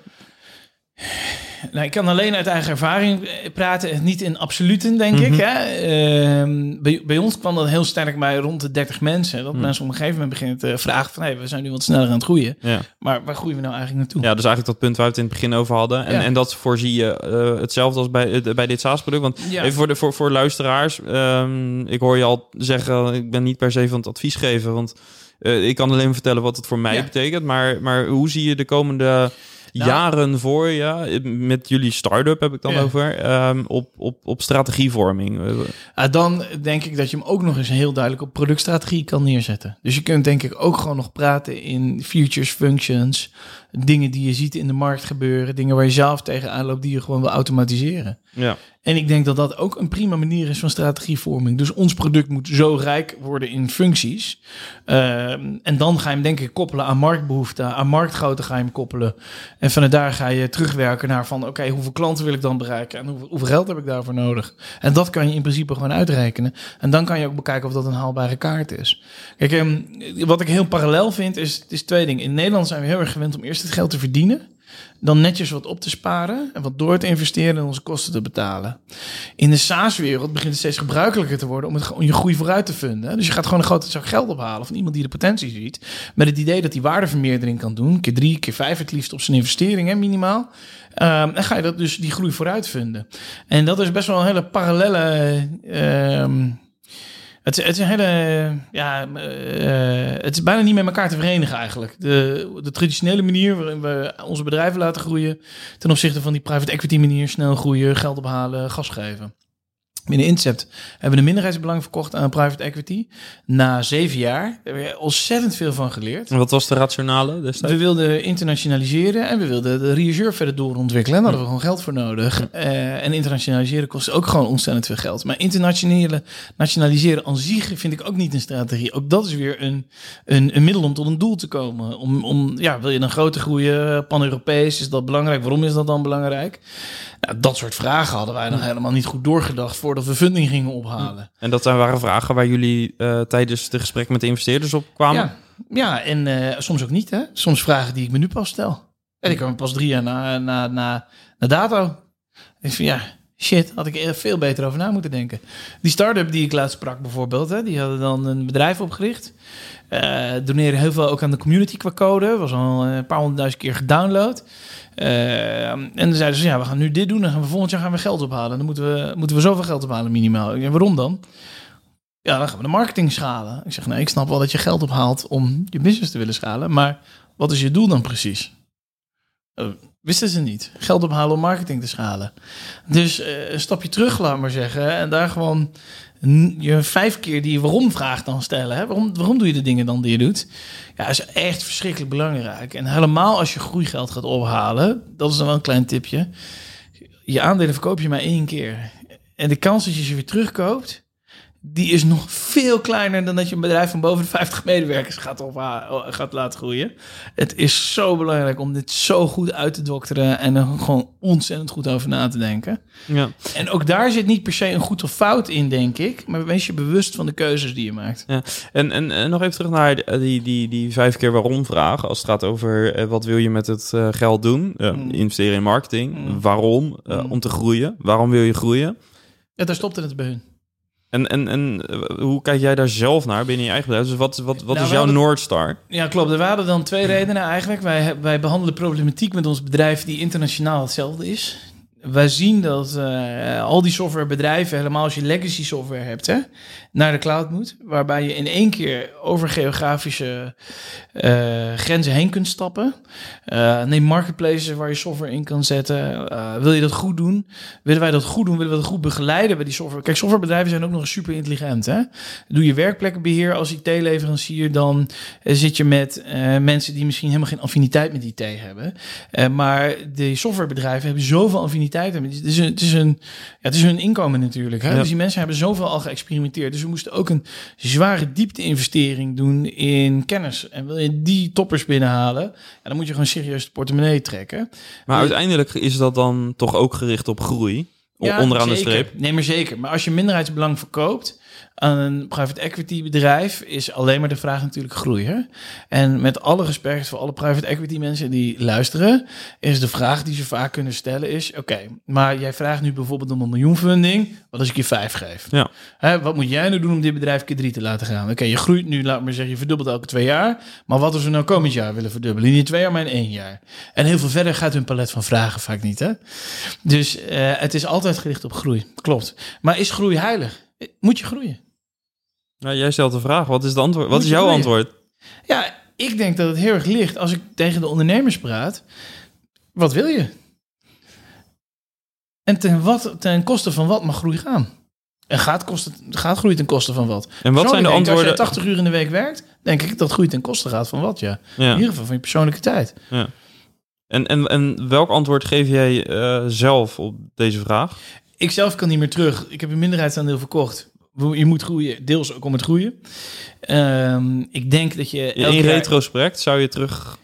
Nou, ik kan alleen uit eigen ervaring eh, praten, niet in absoluten, denk ik. Mhm. Hè? Uh, bij, bij, ons kwam dat heel sterk bij rond de 30 mensen. Dat mhm. mensen op een gegeven moment beginnen te vragen van... Hey, we zijn nu wat sneller aan het groeien. Ja. Maar waar groeien we nou eigenlijk naartoe? Ja, dus eigenlijk dat punt waar we het in het begin over hadden. En, en dat voorzie je uh, hetzelfde als bij, bij dit SaaS-product. Want ja. even voor, de, voor, voor luisteraars. Um, ik hoor je al zeggen, ik ben niet per se van het advies geven. Want uh, ik kan alleen vertellen wat het voor mij betekent. Maar, maar hoe zie je de komende nou, jaren voor je, met jullie start-up heb ik dan over, um, op, op, op strategievorming? Uh, dan denk ik dat je hem ook nog eens heel duidelijk op productstrategie kan neerzetten. Dus je kunt denk ik ook gewoon nog praten in features, functions, dingen die je ziet in de markt gebeuren, dingen waar je zelf tegenaan loopt die je gewoon wil automatiseren. Ja. En ik denk dat dat ook een prima manier is van strategievorming. Dus ons product moet zo rijk worden in functies. Uh, en dan ga je hem denk ik koppelen aan marktbehoeften, aan marktgrootte ga je hem koppelen. En vanuit daar ga je terugwerken naar van oké, hoeveel klanten wil ik dan bereiken en hoeveel, hoeveel, geld heb ik daarvoor nodig. En dat kan je in principe gewoon uitrekenen. En dan kan je ook bekijken of dat een haalbare kaart is. Kijk, um, wat ik heel parallel vind is, is twee dingen. In Nederland zijn we heel erg gewend om eerst het geld te verdienen dan netjes wat op te sparen en wat door te investeren en onze kosten te betalen. In de SaaS-wereld begint het steeds gebruikelijker te worden om, het, om je groei vooruit te vinden. Dus je gaat gewoon een grote zak geld ophalen van iemand die de potentie ziet, met het idee dat die waardevermeerdering kan doen, keer drie, keer vijf het liefst op zijn investeringen minimaal. En ga je dat dus die groei vooruit vinden. En dat is best wel een hele parallele. Um, het, het, is een hele, ja, uh, het is bijna niet met elkaar te verenigen eigenlijk. De, de traditionele manier waarin we onze bedrijven laten groeien ten opzichte van die private equity manier snel groeien, geld ophalen, gas geven. Binnen Incept hebben we een minderheidsbelang verkocht aan private equity. Na zeven jaar hebben we ontzettend veel van geleerd. En wat was de rationale destijds? We wilden internationaliseren en we wilden de reassure verder doorontwikkelen. En daar hadden we gewoon geld voor nodig. Eh, en internationaliseren kost ook gewoon ontzettend veel geld. Maar internationale nationaliseren aan zich vind ik ook niet een strategie. Ook dat is weer een, een, een middel om tot een doel te komen. Om, om, ja, wil je dan groter groeien, pan-Europees, is dat belangrijk? Waarom is dat dan belangrijk? Nou, dat soort vragen hadden wij nog helemaal niet goed doorgedacht voordat we funding gingen ophalen. En dat zijn waren vragen waar jullie eh, tijdens de gesprekken met de investeerders op kwamen? Ja, ja en eh, soms ook niet. Hè? Soms vragen die ik me nu pas stel. En ik kwam pas drie jaar na, na, na, na dato. Ik vind ja, shit, had ik er veel beter over na moeten denken. Die start-up die ik laatst sprak bijvoorbeeld, hè, die hadden dan een bedrijf opgericht. Eh doneren heel veel ook aan de community qua code. Was al een paar honderdduizend keer gedownload. Eh, en dan zeiden ze, ja, we gaan nu dit doen. Dan gaan we volgend jaar gaan we geld ophalen. Dan moeten we, moeten we zoveel geld ophalen minimaal. Ja, waarom dan? Ja, dan gaan we de marketing schalen. Ik zeg, nee, ik snap wel dat je geld ophaalt om je business te willen schalen. Maar wat is je doel dan precies? Eh, wisten ze niet. Geld ophalen om marketing te schalen. Dus eh, een stapje terug, laat maar zeggen. En daar gewoon je vijf keer die waarom vraag dan stellen. Hè? Waarom, waarom doe je de dingen dan die je doet? Ja, is echt verschrikkelijk belangrijk. En helemaal als je groeigeld gaat ophalen, dat is dan wel een klein tipje. Je aandelen verkoop je maar één keer. En de kans dat je ze weer terugkoopt, die is nog veel kleiner dan dat je een bedrijf van boven de 50 medewerkers gaat, opha- gaat laten groeien. Het is zo belangrijk om dit zo goed uit te dokteren en er gewoon ontzettend goed over na te denken. Ja. En ook daar zit niet per se een goed of fout in, denk ik. Maar wees je bewust van de keuzes die je maakt. En, en, en nog even terug naar die, die, die vijf keer waarom vragen. Als het gaat over eh, wat wil je met het eh, geld doen? Ja, Mm. Investeren in marketing. Mm. Waarom? Eh, Mm. Om te groeien. Waarom wil je groeien? Ja, daar stopte het bij hun. En, en, en eh, hoe kijk jij daar zelf naar binnen je eigen bedrijf? Dus wat, wat, wat Nou, is jouw hadden- Noordstar? Ja, klopt. Er waren dan twee redenen eigenlijk. Wij, wij behandelen problematiek met ons bedrijf die internationaal hetzelfde is. Wij zien dat eh, al die softwarebedrijven, helemaal als je legacy software hebt, hè, naar de cloud moet. Waarbij je in één keer over geografische eh, grenzen heen kunt stappen. Eh, neem marketplaces waar je software in kan zetten. Wil je dat goed doen? Willen wij dat goed doen? Willen we dat goed begeleiden bij die software? Kijk, softwarebedrijven zijn ook nog super intelligent. Hè? Doe je werkplekkenbeheer als IT-leverancier, dan zit je met mensen die misschien helemaal geen affiniteit met IT hebben. Maar de softwarebedrijven hebben zoveel affiniteit. Het is een, het is een, ja, het is hun inkomen natuurlijk. Hè? Ja. Dus die mensen hebben zoveel al geëxperimenteerd. Dus we moesten ook een zware diepte-investering doen in kennis. En wil je die toppers binnenhalen, ja, dan moet je gewoon serieus de portemonnee trekken. Maar Ja. uiteindelijk is dat dan toch ook gericht op groei. O- onderaan de streep. Nee, maar zeker. Maar als je minderheidsbelang verkoopt aan een private equity bedrijf, is alleen maar de vraag natuurlijk groei. Hè? En met alle respect voor alle private equity mensen die luisteren, is de vraag die ze vaak kunnen stellen is: oké, maar jij vraagt nu bijvoorbeeld om een miljoen funding. Wat als ik je vijf geef? Ja. Hè, wat moet jij nou doen om dit bedrijf keer drie te laten gaan? Oké, je groeit nu, laat maar zeggen, je verdubbelt elke twee jaar. Maar wat als we nou komend jaar willen verdubbelen? Niet in twee jaar, maar in één jaar. En heel veel verder gaat hun palet van vragen vaak niet. Hè? Dus eh, het is altijd gericht op groei. Klopt. Maar is groei heilig? Moet je groeien? Nou, jij stelt de vraag. Wat is, de antwoord? wat is jouw groeien? antwoord? Ja, ik denk dat het heel erg ligt als ik tegen de ondernemers praat. Wat wil je? En ten, wat, ten koste van wat mag groei gaan? En gaat, kosten, gaat groei ten koste van wat? En wat zijn de antwoorden? Als je 80 uur in de week werkt, denk ik dat groei ten koste gaat van wat, ja. In Ja. ieder geval van je persoonlijke tijd. En, en, en welk antwoord geef jij eh, zelf op deze vraag? Ik zelf kan niet meer terug. Ik heb een minderheidsaandeel verkocht. Je moet groeien, deels ook om het groeien. Ehm, ik denk dat je... In, jaar- retrospect zou je terug...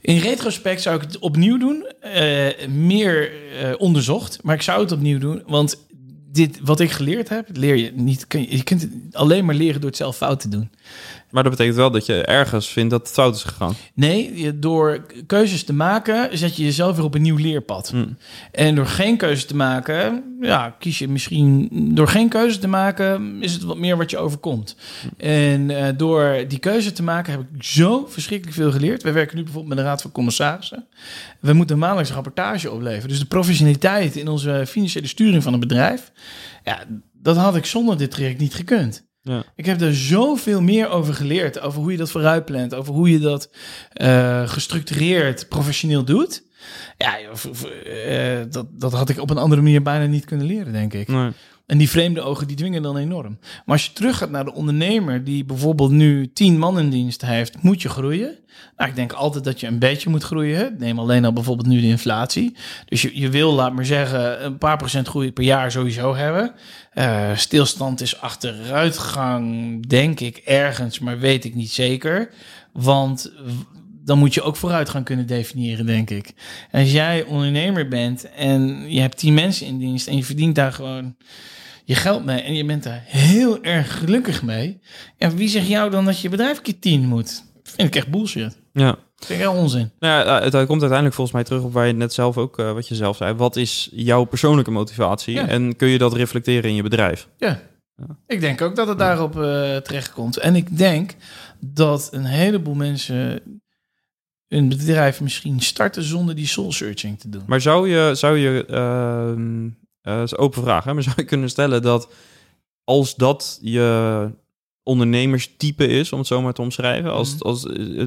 In retrospect zou ik het opnieuw doen. eh, meer eh, onderzocht. Maar ik zou het opnieuw doen. Want dit, wat ik geleerd heb, leer je niet. Kun je, je kunt het alleen maar leren door het zelf fout te doen. Maar dat betekent wel dat je ergens vindt dat het fout is gegaan. Nee, door keuzes te maken, zet je jezelf weer op een nieuw leerpad. Hm. En door geen keuze te maken, ja, kies je misschien. Door geen keuze te maken, is het wat meer wat je overkomt. En eh, door die keuze te maken, heb ik zo verschrikkelijk veel geleerd. We werken nu bijvoorbeeld met de Raad van Commissarissen. We moeten een maandelijks rapportage opleveren. Dus de professionaliteit in onze financiële sturing van een bedrijf, ja, dat had ik zonder dit traject niet gekund. Ja. Ik heb er zoveel meer over geleerd. Over hoe je dat vooruitplant. Over hoe je dat eh, gestructureerd, professioneel doet. Ja, eh, dat, dat had ik op een andere manier bijna niet kunnen leren, denk ik. Nee. En die vreemde ogen, die dwingen dan enorm. Maar als je terug gaat naar de ondernemer die bijvoorbeeld nu tien man in dienst heeft, moet je groeien. Nou, ik denk altijd dat je een beetje moet groeien. Neem alleen al bijvoorbeeld nu de inflatie. Dus je, je wil, laat maar zeggen, een paar procent groei per jaar sowieso hebben. Eh, stilstand is achteruitgang, denk ik, ergens, maar weet ik niet zeker. Want dan moet je ook vooruitgang kunnen definiëren, denk ik. Als jij ondernemer bent en je hebt tien mensen in dienst en je verdient daar gewoon je geld mee en je bent daar heel erg gelukkig mee. En wie zegt jou dan dat je bedrijf keer tien moet? Vind ik echt bullshit. Ja. Vind ik heel onzin. Nou ja, het, komt uiteindelijk volgens mij terug op waar je net zelf ook, eh, wat je zelf zei. Wat is jouw persoonlijke motivatie? Ja. En kun je dat reflecteren in je bedrijf? Ja. Ik denk ook dat het daarop eh terechtkomt. En ik denk dat een heleboel mensen een bedrijf misschien starten zonder die soul searching te doen. Maar zou je, zou je ehm, eh, dat is een open vraag, hè? maar zou je kunnen stellen dat als dat je ondernemerstype is, om het zo maar te omschrijven, als, Mhm. als, eh,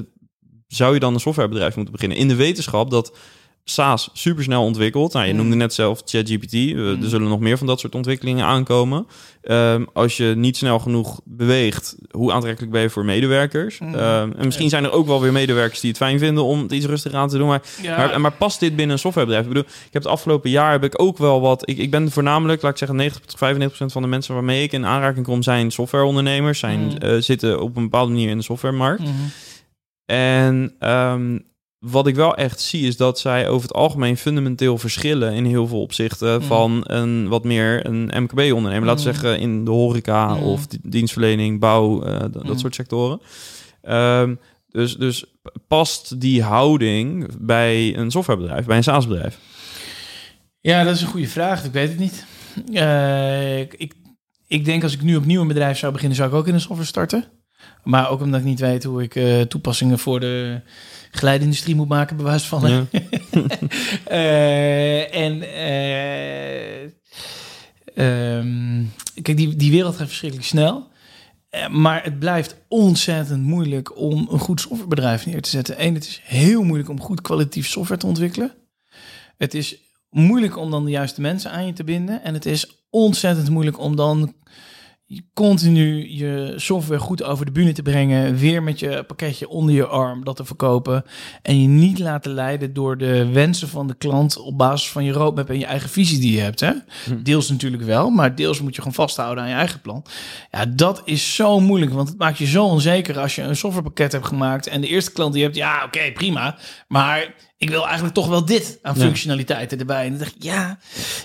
zou je dan een softwarebedrijf moeten beginnen? In de wetenschap dat SaaS supersnel ontwikkelt. Nou, je noemde net zelf ChatGPT. Er zullen nog meer van dat soort ontwikkelingen aankomen. Ehm, als je niet snel genoeg beweegt, hoe aantrekkelijk ben je voor medewerkers? Mhm. Ehm, en misschien zijn er ook wel weer medewerkers die het fijn vinden om het iets rustiger aan te doen. Maar Ja, maar, maar past dit binnen een softwarebedrijf? Ik bedoel, ik heb het afgelopen jaar heb ik ook wel wat. Ik, ik ben voornamelijk, laat ik zeggen, 90 tot 95% van de mensen waarmee ik in aanraking kom zijn softwareondernemers, zijn Mm. eh, zitten op een bepaalde manier in de softwaremarkt. Mhm. En ehm, wat ik wel echt zie is dat zij over het algemeen fundamenteel verschillen in heel veel opzichten Mm. van een wat meer een MKB-ondernemer. Laten we Mm. zeggen in de horeca Mm. of di- dienstverlening, bouw, eh, dat soort sectoren. Ehm, dus, dus past die houding bij een softwarebedrijf, bij een SaaS-bedrijf? Ja, dat is een goede vraag. Ik weet het niet. Eh, ik- ik, ik denk als ik nu opnieuw een bedrijf zou beginnen, zou ik ook in een software starten. Maar ook omdat ik niet weet hoe ik eh, toepassingen voor de geleidindustrie moet maken, bij wijze van. Ja. Eh, en eh, ehm, kijk, die, die wereld gaat verschrikkelijk snel. Eh, Maar het blijft ontzettend moeilijk om een goed softwarebedrijf neer te zetten. Eén, het is heel moeilijk om goed kwalitatief software te ontwikkelen. Het is moeilijk om dan de juiste mensen aan je te binden. En het is ontzettend moeilijk om dan continu je software goed over de bühne te brengen. Weer met je pakketje onder je arm dat te verkopen. En je niet laten leiden door de wensen van de klant op basis van je roadmap en je eigen visie die je hebt. Hè? Hm. Deels natuurlijk wel, maar deels moet je gewoon vasthouden aan je eigen plan. Ja, dat is zo moeilijk, want het maakt je zo onzeker als je een softwarepakket hebt gemaakt en de eerste klant die je hebt, ja, oké, prima, maar ik wil eigenlijk toch wel dit aan Ja. functionaliteiten erbij. En dan dacht ik, ja,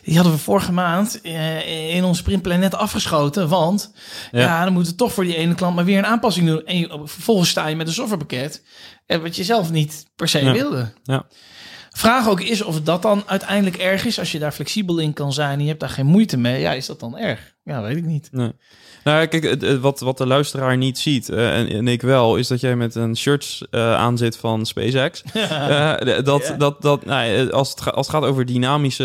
die hadden we vorige maand eh, in ons sprintplan net afgeschoten, want ja. Ja. dan moeten we toch voor die ene klant maar weer een aanpassing doen. En je, vervolgens sta je met een softwarepakket eh, wat je zelf niet per se Ja. wilde. Ja. Vraag ook is of dat dan uiteindelijk erg is. Als je daar flexibel in kan zijn en je hebt daar geen moeite mee. Ja, is dat dan erg? Ja, weet ik niet. Nee. Nou, kijk, het- het- wat, wat de luisteraar niet ziet, eh, en, en ik wel, is dat jij met een shirt aanzit van SpaceX. Eh, dat, Ja. dat, dat, nou, als, het als het gaat over dynamische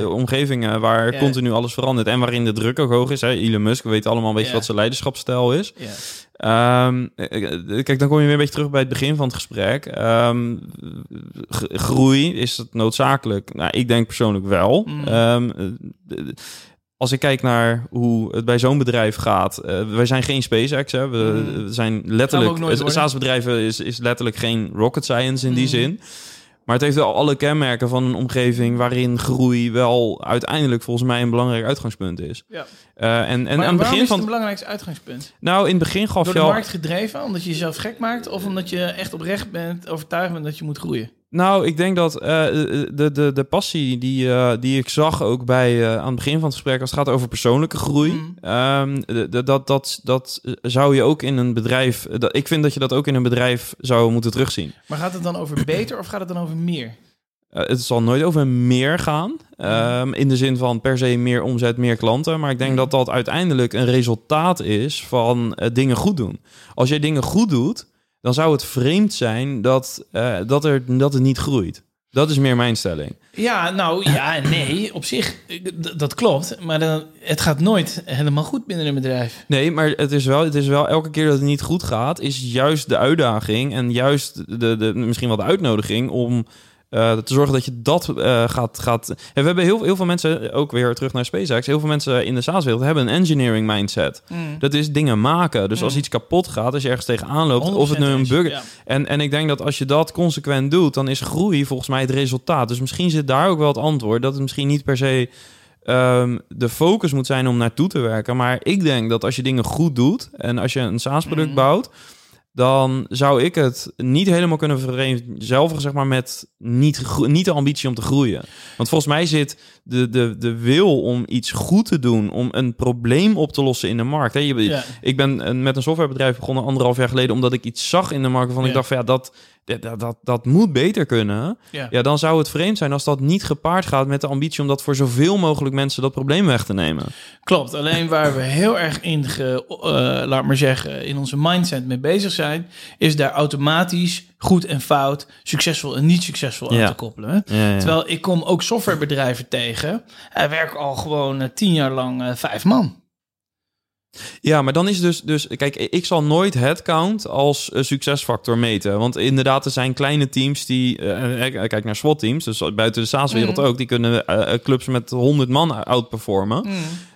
Ja. omgevingen waar continu alles verandert en waarin de druk ook hoog is. Hè, Elon Musk, we weten allemaal een beetje wat zijn leiderschapsstijl is. Ehm, eh, eh, kijk, dan kom je weer een beetje terug bij het begin van het gesprek. Ehm, groei, is het noodzakelijk? Nou, ik denk persoonlijk wel. Mm. Ehm, eh, als ik kijk naar hoe het bij zo'n bedrijf gaat, eh, wij zijn geen SpaceX. Hè. We, Mm. zijn letterlijk. nooit het. SaaS-bedrijven is, is letterlijk geen rocket science in die Mm. zin. Maar het heeft wel alle kenmerken van een omgeving waarin groei wel uiteindelijk volgens mij een belangrijk uitgangspunt is. Ja. Eh, en en maar aan het waarom begin is het van. een belangrijkste uitgangspunt? Nou, in het begin gaf Door je de al. markt gedreven, omdat je jezelf gek maakt? Of omdat je echt oprecht bent, overtuigd bent dat je moet groeien? Nou, ik denk dat eh, de, de, de passie die, eh, die ik zag ook bij eh, aan het begin van het gesprek, als het gaat over persoonlijke groei, Mm. ehm, dat, dat, dat zou je ook in een bedrijf. Dat, ik vind dat je dat ook in een bedrijf zou moeten terugzien. Maar gaat het dan over beter of gaat het dan over meer? Eh, het zal nooit over meer gaan. ehm, in de zin van per se meer omzet, meer klanten. Maar ik denk Mm. dat dat uiteindelijk een resultaat is van eh, dingen goed doen. Als jij dingen goed doet, dan zou het vreemd zijn dat, eh, dat, er, dat het niet groeit. Dat is meer mijn stelling. Ja, nou ja nee. Op zich, dat klopt. Maar dan, het gaat nooit helemaal goed binnen een bedrijf. Nee, maar het is, wel, het is wel elke keer dat het niet goed gaat, is juist de uitdaging en juist de, de, misschien wel de uitnodiging om te zorgen dat je dat eh, gaat... gaat en we hebben heel, heel veel mensen, ook weer terug naar SpaceX... heel veel mensen in de SaaS-wereld hebben een engineering mindset. Mm. Dat is dingen maken. Dus als Mm. iets kapot gaat, als je ergens tegenaan loopt... of het nu 100% een bug ja. en, en ik denk dat als je dat consequent doet, dan is groei volgens mij het resultaat. Dus misschien zit daar ook wel het antwoord. Dat het misschien niet per se ehm, de focus moet zijn om naartoe te werken. Maar ik denk dat als je dingen goed doet en als je een SaaS-product Mhm. bouwt, dan zou ik het niet helemaal kunnen vereenzelvigen zeg maar, met niet, niet de ambitie om te groeien. Want volgens mij zit de, de, de wil om iets goed te doen, om een probleem op te lossen in de markt. Hè, je, Ja. ik ben eh, met een softwarebedrijf begonnen anderhalf jaar geleden, omdat ik iets zag in de markt waarvan ik dacht van ja, dat, dat, dat, dat moet beter kunnen. Ja. Ja, dan zou het vreemd zijn als dat niet gepaard gaat met de ambitie om dat voor zoveel mogelijk mensen dat probleem weg te nemen. Klopt, alleen waar we heel erg in, ge, eh, laat maar zeggen, in onze mindset mee bezig zijn, is daar automatisch goed en fout, succesvol en niet succesvol aan Ja. te koppelen. hè. Ja, ja. Terwijl ik kom ook softwarebedrijven tegen. Hij werkt al gewoon eh, tien jaar lang eh, vijf man. Ja, maar dan is dus, dus kijk, ik zal nooit headcount als eh, succesfactor meten. Want inderdaad, er zijn kleine teams die, eh, eh, kijk naar SWAT-teams, dus buiten de SaaS-wereld Mhm. ook, die kunnen clubs met 100 man outperformen.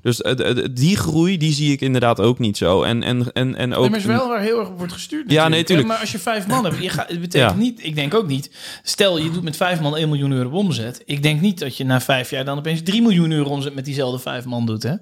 Dus eh, die groei, die zie ik inderdaad ook niet zo. En, en, en, en ook... Nee, maar is wel waar heel erg op wordt gestuurd. Ja, natuurlijk, nee, hè. tuurlijk. Maar als je vijf man hebt, je gaat, het betekent Ja. niet, ik denk ook niet. Stel, je doet met vijf man 1 miljoen euro omzet. Ik denk niet dat je na vijf jaar dan opeens 3 miljoen euro omzet met diezelfde vijf man doet. Hè?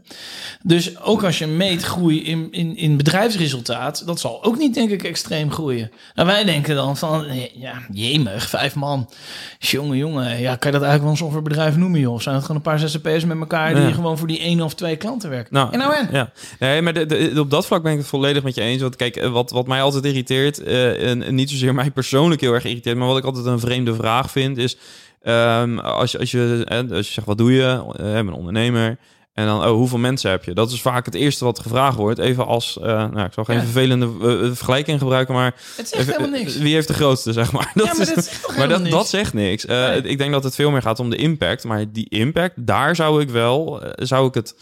Dus ook als je meet groei in, in, in bedrijfsresultaat, dat zal ook niet, denk ik, extreem groeien. Nou, wij denken dan van, eh, ja, jemig, vijf man. Jongen, jongen, ja, kan je dat eigenlijk wel een softwarebedrijf noemen, joh? Of zijn het gewoon een paar zzp'ers met elkaar die Ja. gewoon voor die één of twee klanten werken? Nou, en nou en? Ja, nee, maar de, de- op dat vlak ben ik het volledig met je eens. Want kijk, eh, wat, wat mij altijd irriteert, eh, en, en niet zozeer mij persoonlijk heel erg irriteert, maar wat ik altijd een vreemde vraag vind, is ehm, als, je, als, je, eh, als je zegt, wat doe je? Ik ben een ondernemer. En dan, oh, hoeveel mensen heb je? Dat is vaak het eerste wat gevraagd wordt. Even als, nou, ik zal geen Ja. vervelende vergelijking gebruiken, maar Het zegt even, helemaal niks. wie heeft de grootste, zeg maar. Dat ja, maar is- dat zegt toch maar dat, niks? dat zegt niks. Nee. Ik denk dat het veel meer gaat om de impact. Maar die impact, daar zou ik wel, zou ik het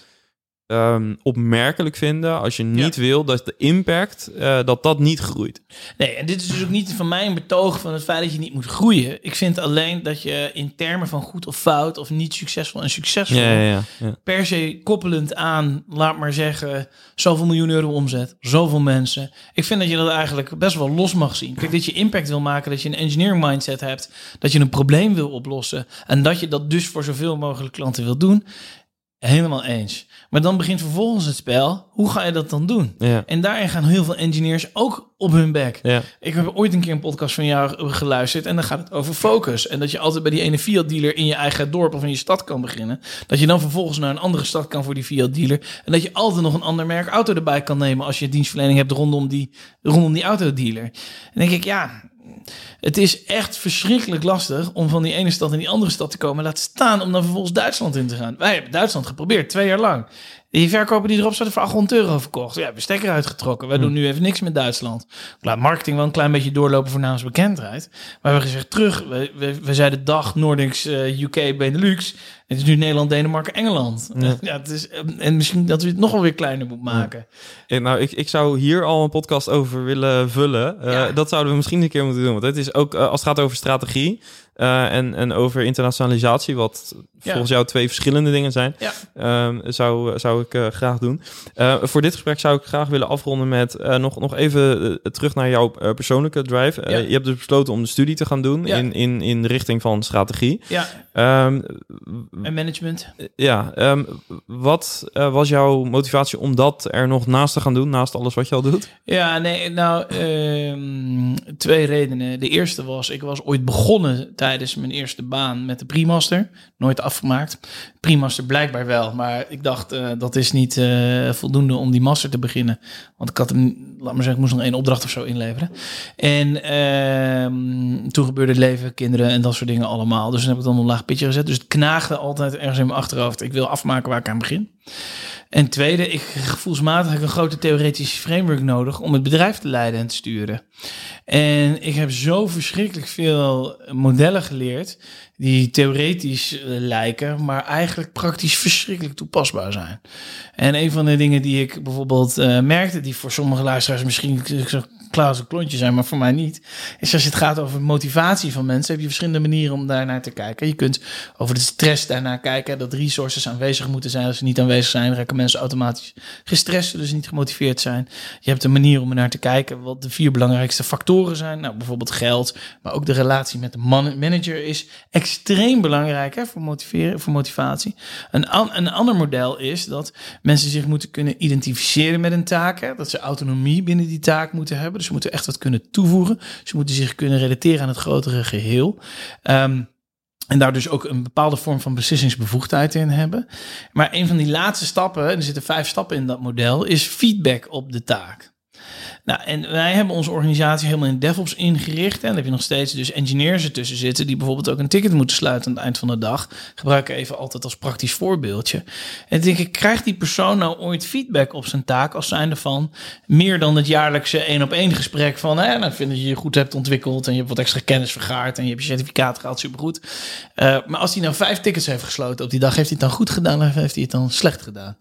ehm, opmerkelijk vinden als je niet wil dat de impact, eh, dat dat niet groeit. Nee, en dit is dus ook niet van mij een betoog van het feit dat je niet moet groeien. Ik vind alleen dat je in termen van goed of fout of niet succesvol en succesvol ja. ja. per se koppelend aan, laat maar zeggen, zoveel miljoen euro omzet, zoveel mensen. Ik vind dat je dat eigenlijk best wel los mag zien. Kijk, dat je impact wil maken, dat je een engineering mindset hebt, dat je een probleem wil oplossen en dat je dat dus voor zoveel mogelijk klanten wil doen. Helemaal eens. Maar dan begint vervolgens het spel. Hoe ga je dat dan doen? Ja. En daarin gaan heel veel engineers ook op hun bek. Ja. Ik heb ooit een keer een podcast van jou geluisterd en dan gaat het over focus. En dat je altijd bij die ene Fiat dealer in je eigen dorp of in je stad kan beginnen. Dat je dan vervolgens naar een andere stad kan voor die Fiat dealer. En dat je altijd nog een ander merk auto erbij kan nemen als je dienstverlening hebt rondom die, rondom die autodealer. En denk ik, ja, het is echt verschrikkelijk lastig om van die ene stad in die andere stad te komen. Laat staan om dan vervolgens Duitsland in te gaan. Wij hebben Duitsland geprobeerd, twee jaar lang. Die verkoper die erop zat, voor 800 euro verkocht. Ja, we stekker uitgetrokken. Wij doen nu even niks met Duitsland. Ik laat marketing wel een klein beetje doorlopen voor naamsbekendheid. Maar we hebben gezegd terug. We, we, we zeiden dag Nordics, eh, UK, Benelux. Het is nu Nederland, Denemarken, Engeland. Ja. Ja. het is, eh, en misschien dat we het nog wel weer kleiner moeten maken. Eh, Nou, ik, ik zou hier al een podcast over willen vullen. Eh, Ja. Dat zouden we misschien een keer moeten doen. Want het is ook, eh, als het gaat over strategie eh, en, en over internationalisatie, wat volgens jou twee verschillende dingen zijn, ehm, zou, zou ik eh, graag doen. Eh, voor dit gesprek zou ik graag willen afronden met nog, nog even terug naar jouw persoonlijke drive. Je hebt dus besloten om de studie te gaan doen in, in, in de richting van strategie. Ja, Ehm, en management. ja, ehm, wat was jouw motivatie om dat er nog naast te gaan doen, naast alles wat je al doet? Ja, nee, nou, twee redenen. De eerste was, ik was ooit begonnen tijdens mijn eerste baan met de Primaster. Nooit afgemaakt. Primaster blijkbaar wel, maar ik dacht, eh, dat is niet eh, voldoende om die master te beginnen. Want ik had hem, laat maar zeggen, ik moest nog één opdracht of zo inleveren. En ehm, toen gebeurde het leven, kinderen en dat soort dingen allemaal. Dus toen heb ik dan een laag pitje gezet. Dus het knaagde altijd ergens in mijn achterhoofd. Ik wil afmaken waar ik aan begin. En tweede, ik gevoelsmatig heb ik een grote theoretische framework nodig om het bedrijf te leiden en te sturen. En ik heb zo verschrikkelijk veel modellen geleerd die theoretisch eh, lijken, maar eigenlijk praktisch verschrikkelijk toepasbaar zijn. En een van de dingen die ik bijvoorbeeld eh, merkte, die voor sommige luisteraars misschien als een klontje zijn, maar voor mij niet. Is als het gaat over motivatie van mensen, heb je verschillende manieren om daarnaar te kijken. Je kunt over de stress daarnaar kijken, dat resources aanwezig moeten zijn. Als ze niet aanwezig zijn, raken mensen automatisch gestrest, dus niet gemotiveerd zijn. Je hebt een manier om er naar te kijken wat de vier belangrijkste factoren zijn. Nou, bijvoorbeeld geld, maar ook de relatie met de man manager is extreem belangrijk hè, voor, motiveren, voor motivatie. Een, een ander model is dat mensen zich moeten kunnen identificeren met een taak. Hè, dat ze autonomie binnen die taak moeten hebben. Ze moeten echt wat kunnen toevoegen. Ze moeten zich kunnen relateren aan het grotere geheel. Ehm, en daar dus ook een bepaalde vorm van beslissingsbevoegdheid in hebben. Maar een van die laatste stappen, en er zitten vijf stappen in dat model, is feedback op de taak. Nou, en wij hebben onze organisatie helemaal in DevOps ingericht. En dan heb je nog steeds dus engineers ertussen zitten... die bijvoorbeeld ook een ticket moeten sluiten aan het eind van de dag. Gebruik ik even altijd als praktisch voorbeeldje. En denk ik, krijgt die persoon nou ooit feedback op zijn taak... als zijnde van meer dan het jaarlijkse één-op-één gesprek van... Hè, nou, vind dat je je goed hebt ontwikkeld en je hebt wat extra kennis vergaard... en je hebt je certificaat gehaald, supergoed. Uh, maar als hij nou vijf tickets heeft gesloten op die dag... heeft hij het dan goed gedaan of heeft hij het dan slecht gedaan?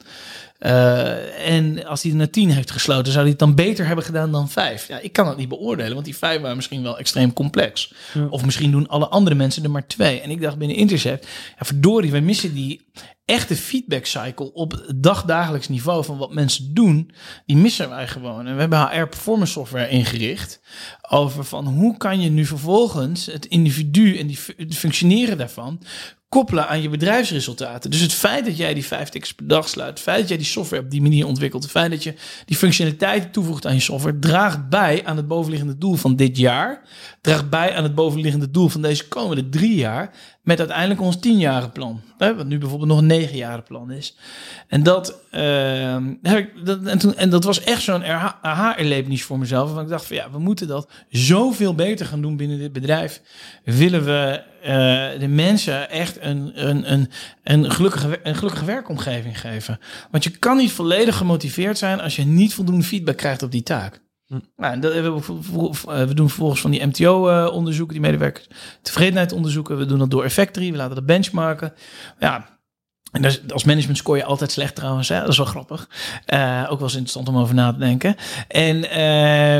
Uh, en als hij er naar tien heeft gesloten, zou hij het dan beter hebben gedaan dan vijf. Ja, ik kan dat niet beoordelen, want die vijf waren misschien wel extreem complex. Ja. Of misschien doen alle andere mensen er maar twee. En ik dacht binnen Intercept, ja, verdorie, wij missen die echte feedback cycle op dagdagelijks niveau van wat mensen doen, die missen wij gewoon. En we hebben HR performance software ingericht over van hoe kan je nu vervolgens het individu en die functioneren daarvan koppelen aan je bedrijfsresultaten. Dus het feit dat jij die vijf tickets per dag sluit, het feit dat jij die software op die manier ontwikkelt, het feit dat je die functionaliteiten toevoegt aan je software, draagt bij aan het bovenliggende doel van dit jaar, draagt bij aan het bovenliggende doel van deze komende drie jaar, met uiteindelijk ons tienjarenplan. Hè, wat nu bijvoorbeeld nog een negenjarenplan is. En dat, uh, heb ik, dat, en, toen, en dat was echt zo'n aha-erlevenis voor mezelf. Want ik dacht van ja, we moeten dat zoveel beter gaan doen binnen dit bedrijf. Willen we uh, de mensen echt een, een, een, een, gelukkige, een gelukkige werkomgeving geven. Want je kan niet volledig gemotiveerd zijn als je niet voldoende feedback krijgt op die taak. Hm. Nou, dat, we, we doen vervolgens van die MTO-onderzoeken, die medewerker tevredenheid onderzoeken. We doen dat door Effectory, we laten dat benchmarken. Ja, en dus als management scoor je altijd slecht trouwens. Hè? Dat is wel grappig. Uh, ook wel eens interessant om over na te denken. En uh,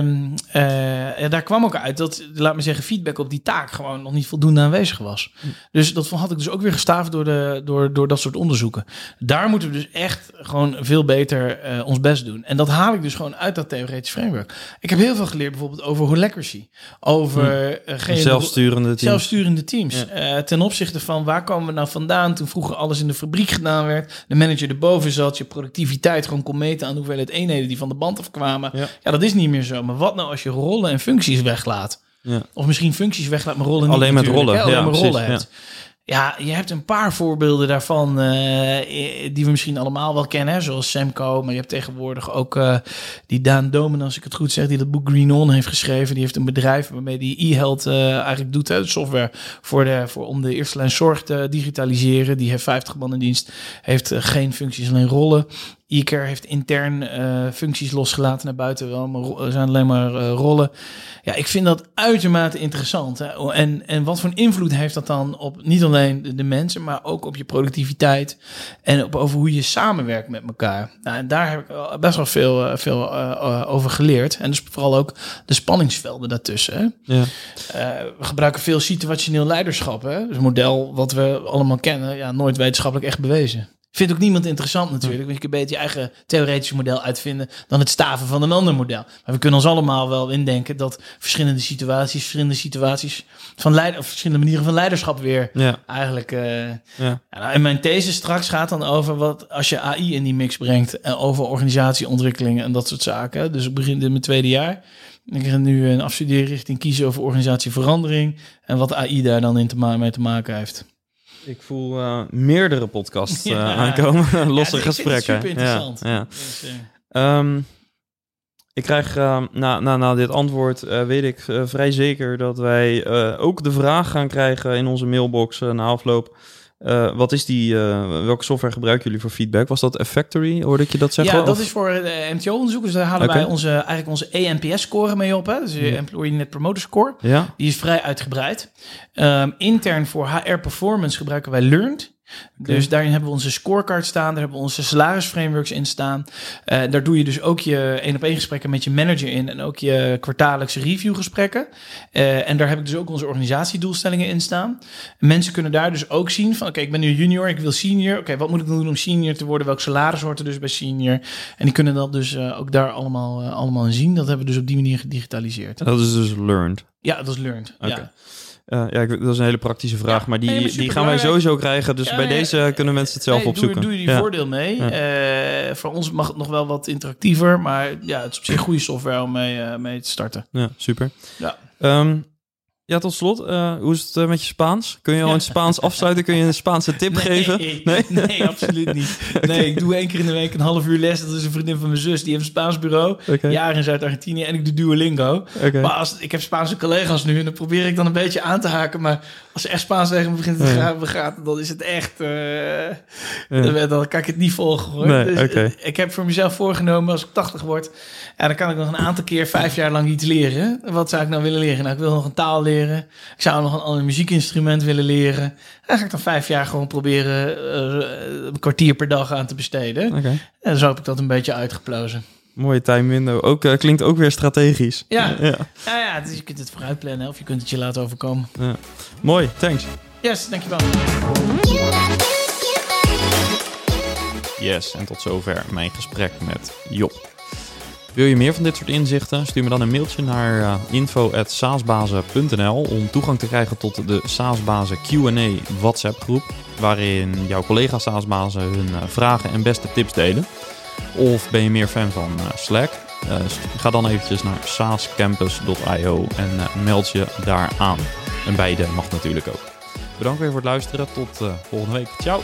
uh, daar kwam ook uit dat, laat me zeggen, feedback op die taak gewoon nog niet voldoende aanwezig was. Hm. Dus dat had ik dus ook weer gestaafd door, de, door, door dat soort onderzoeken. Daar moeten we dus echt gewoon veel beter ons best doen. En dat haal ik dus gewoon uit dat theoretisch framework. Ik heb heel veel geleerd bijvoorbeeld over holacracy. Over hm. zelfsturende teams. Zelfsturende teams. Ja. ten opzichte van waar komen we nou vandaan toen vroeger alles in de fabriek gedaan werd. De manager erboven zat, je productiviteit gewoon kon meten aan hoeveelheid eenheden die van de band afkwamen. Ja. ja, dat is niet meer zo. Maar wat nou als je rollen en functies weglaat? Ja. Of misschien functies weglaat, maar rollen niet. Alleen met rollen. Hè? Alleen ja, maar rollen hebt. Ja, je hebt een paar voorbeelden daarvan uh, die we misschien allemaal wel kennen, hè? zoals Semco. Maar je hebt tegenwoordig ook uh, die Daan Domen, als ik het goed zeg, die dat boek Green On heeft geschreven. Die heeft een bedrijf waarmee die e-health uh, eigenlijk doet, hè? de software voor de, voor, om de eerste lijn zorg te digitaliseren. Die heeft 50 man in dienst, heeft geen functies, alleen rollen. E-care heeft intern uh, functies losgelaten naar buiten wel, maar zijn alleen maar uh, rollen. Ja, ik vind dat uitermate interessant. Hè? En, en wat voor invloed heeft dat dan op niet alleen de, de, mensen, maar ook op je productiviteit en op over hoe je samenwerkt met elkaar. Nou, en daar heb ik best wel veel, uh, veel over geleerd. En dus vooral ook de spanningsvelden daartussen. Hè? Ja. we gebruiken veel situationeel leiderschap. Hè? Dus een model wat we allemaal kennen, ja, nooit wetenschappelijk echt bewezen. Vindt ook niemand interessant natuurlijk. Want je kunt beter je eigen theoretische model uitvinden dan het staven van een ander model. Maar we kunnen ons allemaal wel indenken dat verschillende situaties, verschillende situaties van leider, of verschillende manieren van leiderschap weer ja. eigenlijk. Uh, ja. nou, en mijn these straks gaat dan over wat als je AI in die mix brengt en over organisatieontwikkelingen en dat soort zaken. Dus ik begin in mijn tweede jaar. Ik ga nu een afstudeerrichting kiezen over organisatieverandering en wat AI daar dan in te mee te maken heeft. Ik voel uh, meerdere podcasts uh, ja. aankomen, losse ja, gesprekken. Super interessant. Ja, dus, uh... um, ik krijg na, na, na dit antwoord, weet ik vrij zeker dat wij ook de vraag gaan krijgen in onze mailbox na afloop. Uh, wat is die, uh, welke software gebruiken jullie voor feedback? Was dat Effectory? Hoorde ik je dat zeggen? Ja, dat is voor MTO-onderzoek. Dus daar halen okay. wij onze, eigenlijk onze ENPS-score mee op. Hè? Dus de Employee Net Promoter Score. Ja. Die is vrij uitgebreid. Um, intern voor HR Performance gebruiken wij Learned. Dus daarin hebben we onze scorecard staan, daar hebben we onze salarisframeworks in staan. Uh, daar doe je dus ook je één op één gesprekken met je manager in en ook je kwartaallijkse reviewgesprekken. Uh, en daar heb ik dus ook onze organisatiedoelstellingen in staan. Mensen kunnen daar dus ook zien van, oké, ik ben nu junior, ik wil senior. Oké, wat moet ik doen om senior te worden? Welk salaris hoort er dus bij senior? En die kunnen dat dus uh, ook daar allemaal, allemaal in zien. Dat hebben we dus op die manier gedigitaliseerd. Dat is dus learned? Ja, dat is learned, ja. Uh, ja, dat is een hele praktische vraag, ja, maar die, die gaan wij sowieso krijgen. Dus ja, bij deze kunnen mensen het zelf nee, opzoeken. Doe, doe je die voordeel mee. Uh, voor ons mag het nog wel wat interactiever, maar ja, het is op zich goede software om mee, uh, mee te starten. Ja, super. Ja. Um, ja, tot slot, uh, hoe is het uh, met je Spaans? Kun je al in het Spaans afsluiten? Kun je een Spaanse tip nee, geven? Nee? nee, absoluut niet. Nee, ik doe één keer in de week een half uur les. Dat is een vriendin van mijn zus. Die heeft een Spaans bureau. Okay. Jaren in Zuid-Argentinië. En ik doe Duolingo. Okay. Maar als, ik heb Spaanse collega's nu. En dan probeer ik dan een beetje aan te haken. Maar als ze echt Spaans tegen me begint te gaan, dan is het echt... Uh, ja. Dan kan ik het niet volgen hoor. Dus. Ik heb voor mezelf voorgenomen als ik 80 word... En dan kan ik nog een aantal keer vijf jaar lang iets leren. Wat zou ik nou willen leren? Nou, ik wil nog een taal leren. Ik zou nog een ander muziekinstrument willen leren. Dan ga ik dan vijf jaar gewoon proberen uh, een kwartier per dag aan te besteden. Okay. En zo heb ik dat een beetje uitgeplozen. Mooie time window. Ook, uh, klinkt ook weer strategisch. Ja, ja. ja, ja dus je kunt het vooruit plannen of je kunt het je laten overkomen. Ja. Mooi, thanks. Yes, dankjewel. Yes, en tot zover mijn gesprek met Job. Wil je meer van dit soort inzichten? Stuur me dan een mailtje naar uh, info.saasbazen.nl om toegang te krijgen tot de Saasbazen Q&A WhatsApp groep, waarin jouw collega Saasbazen hun uh, vragen en beste tips delen. Of ben je meer fan van uh, Slack? ga dan eventjes naar saascampus.io en meld je daar aan. En beide mag natuurlijk ook. Bedankt weer voor het luisteren. Tot volgende week. Ciao!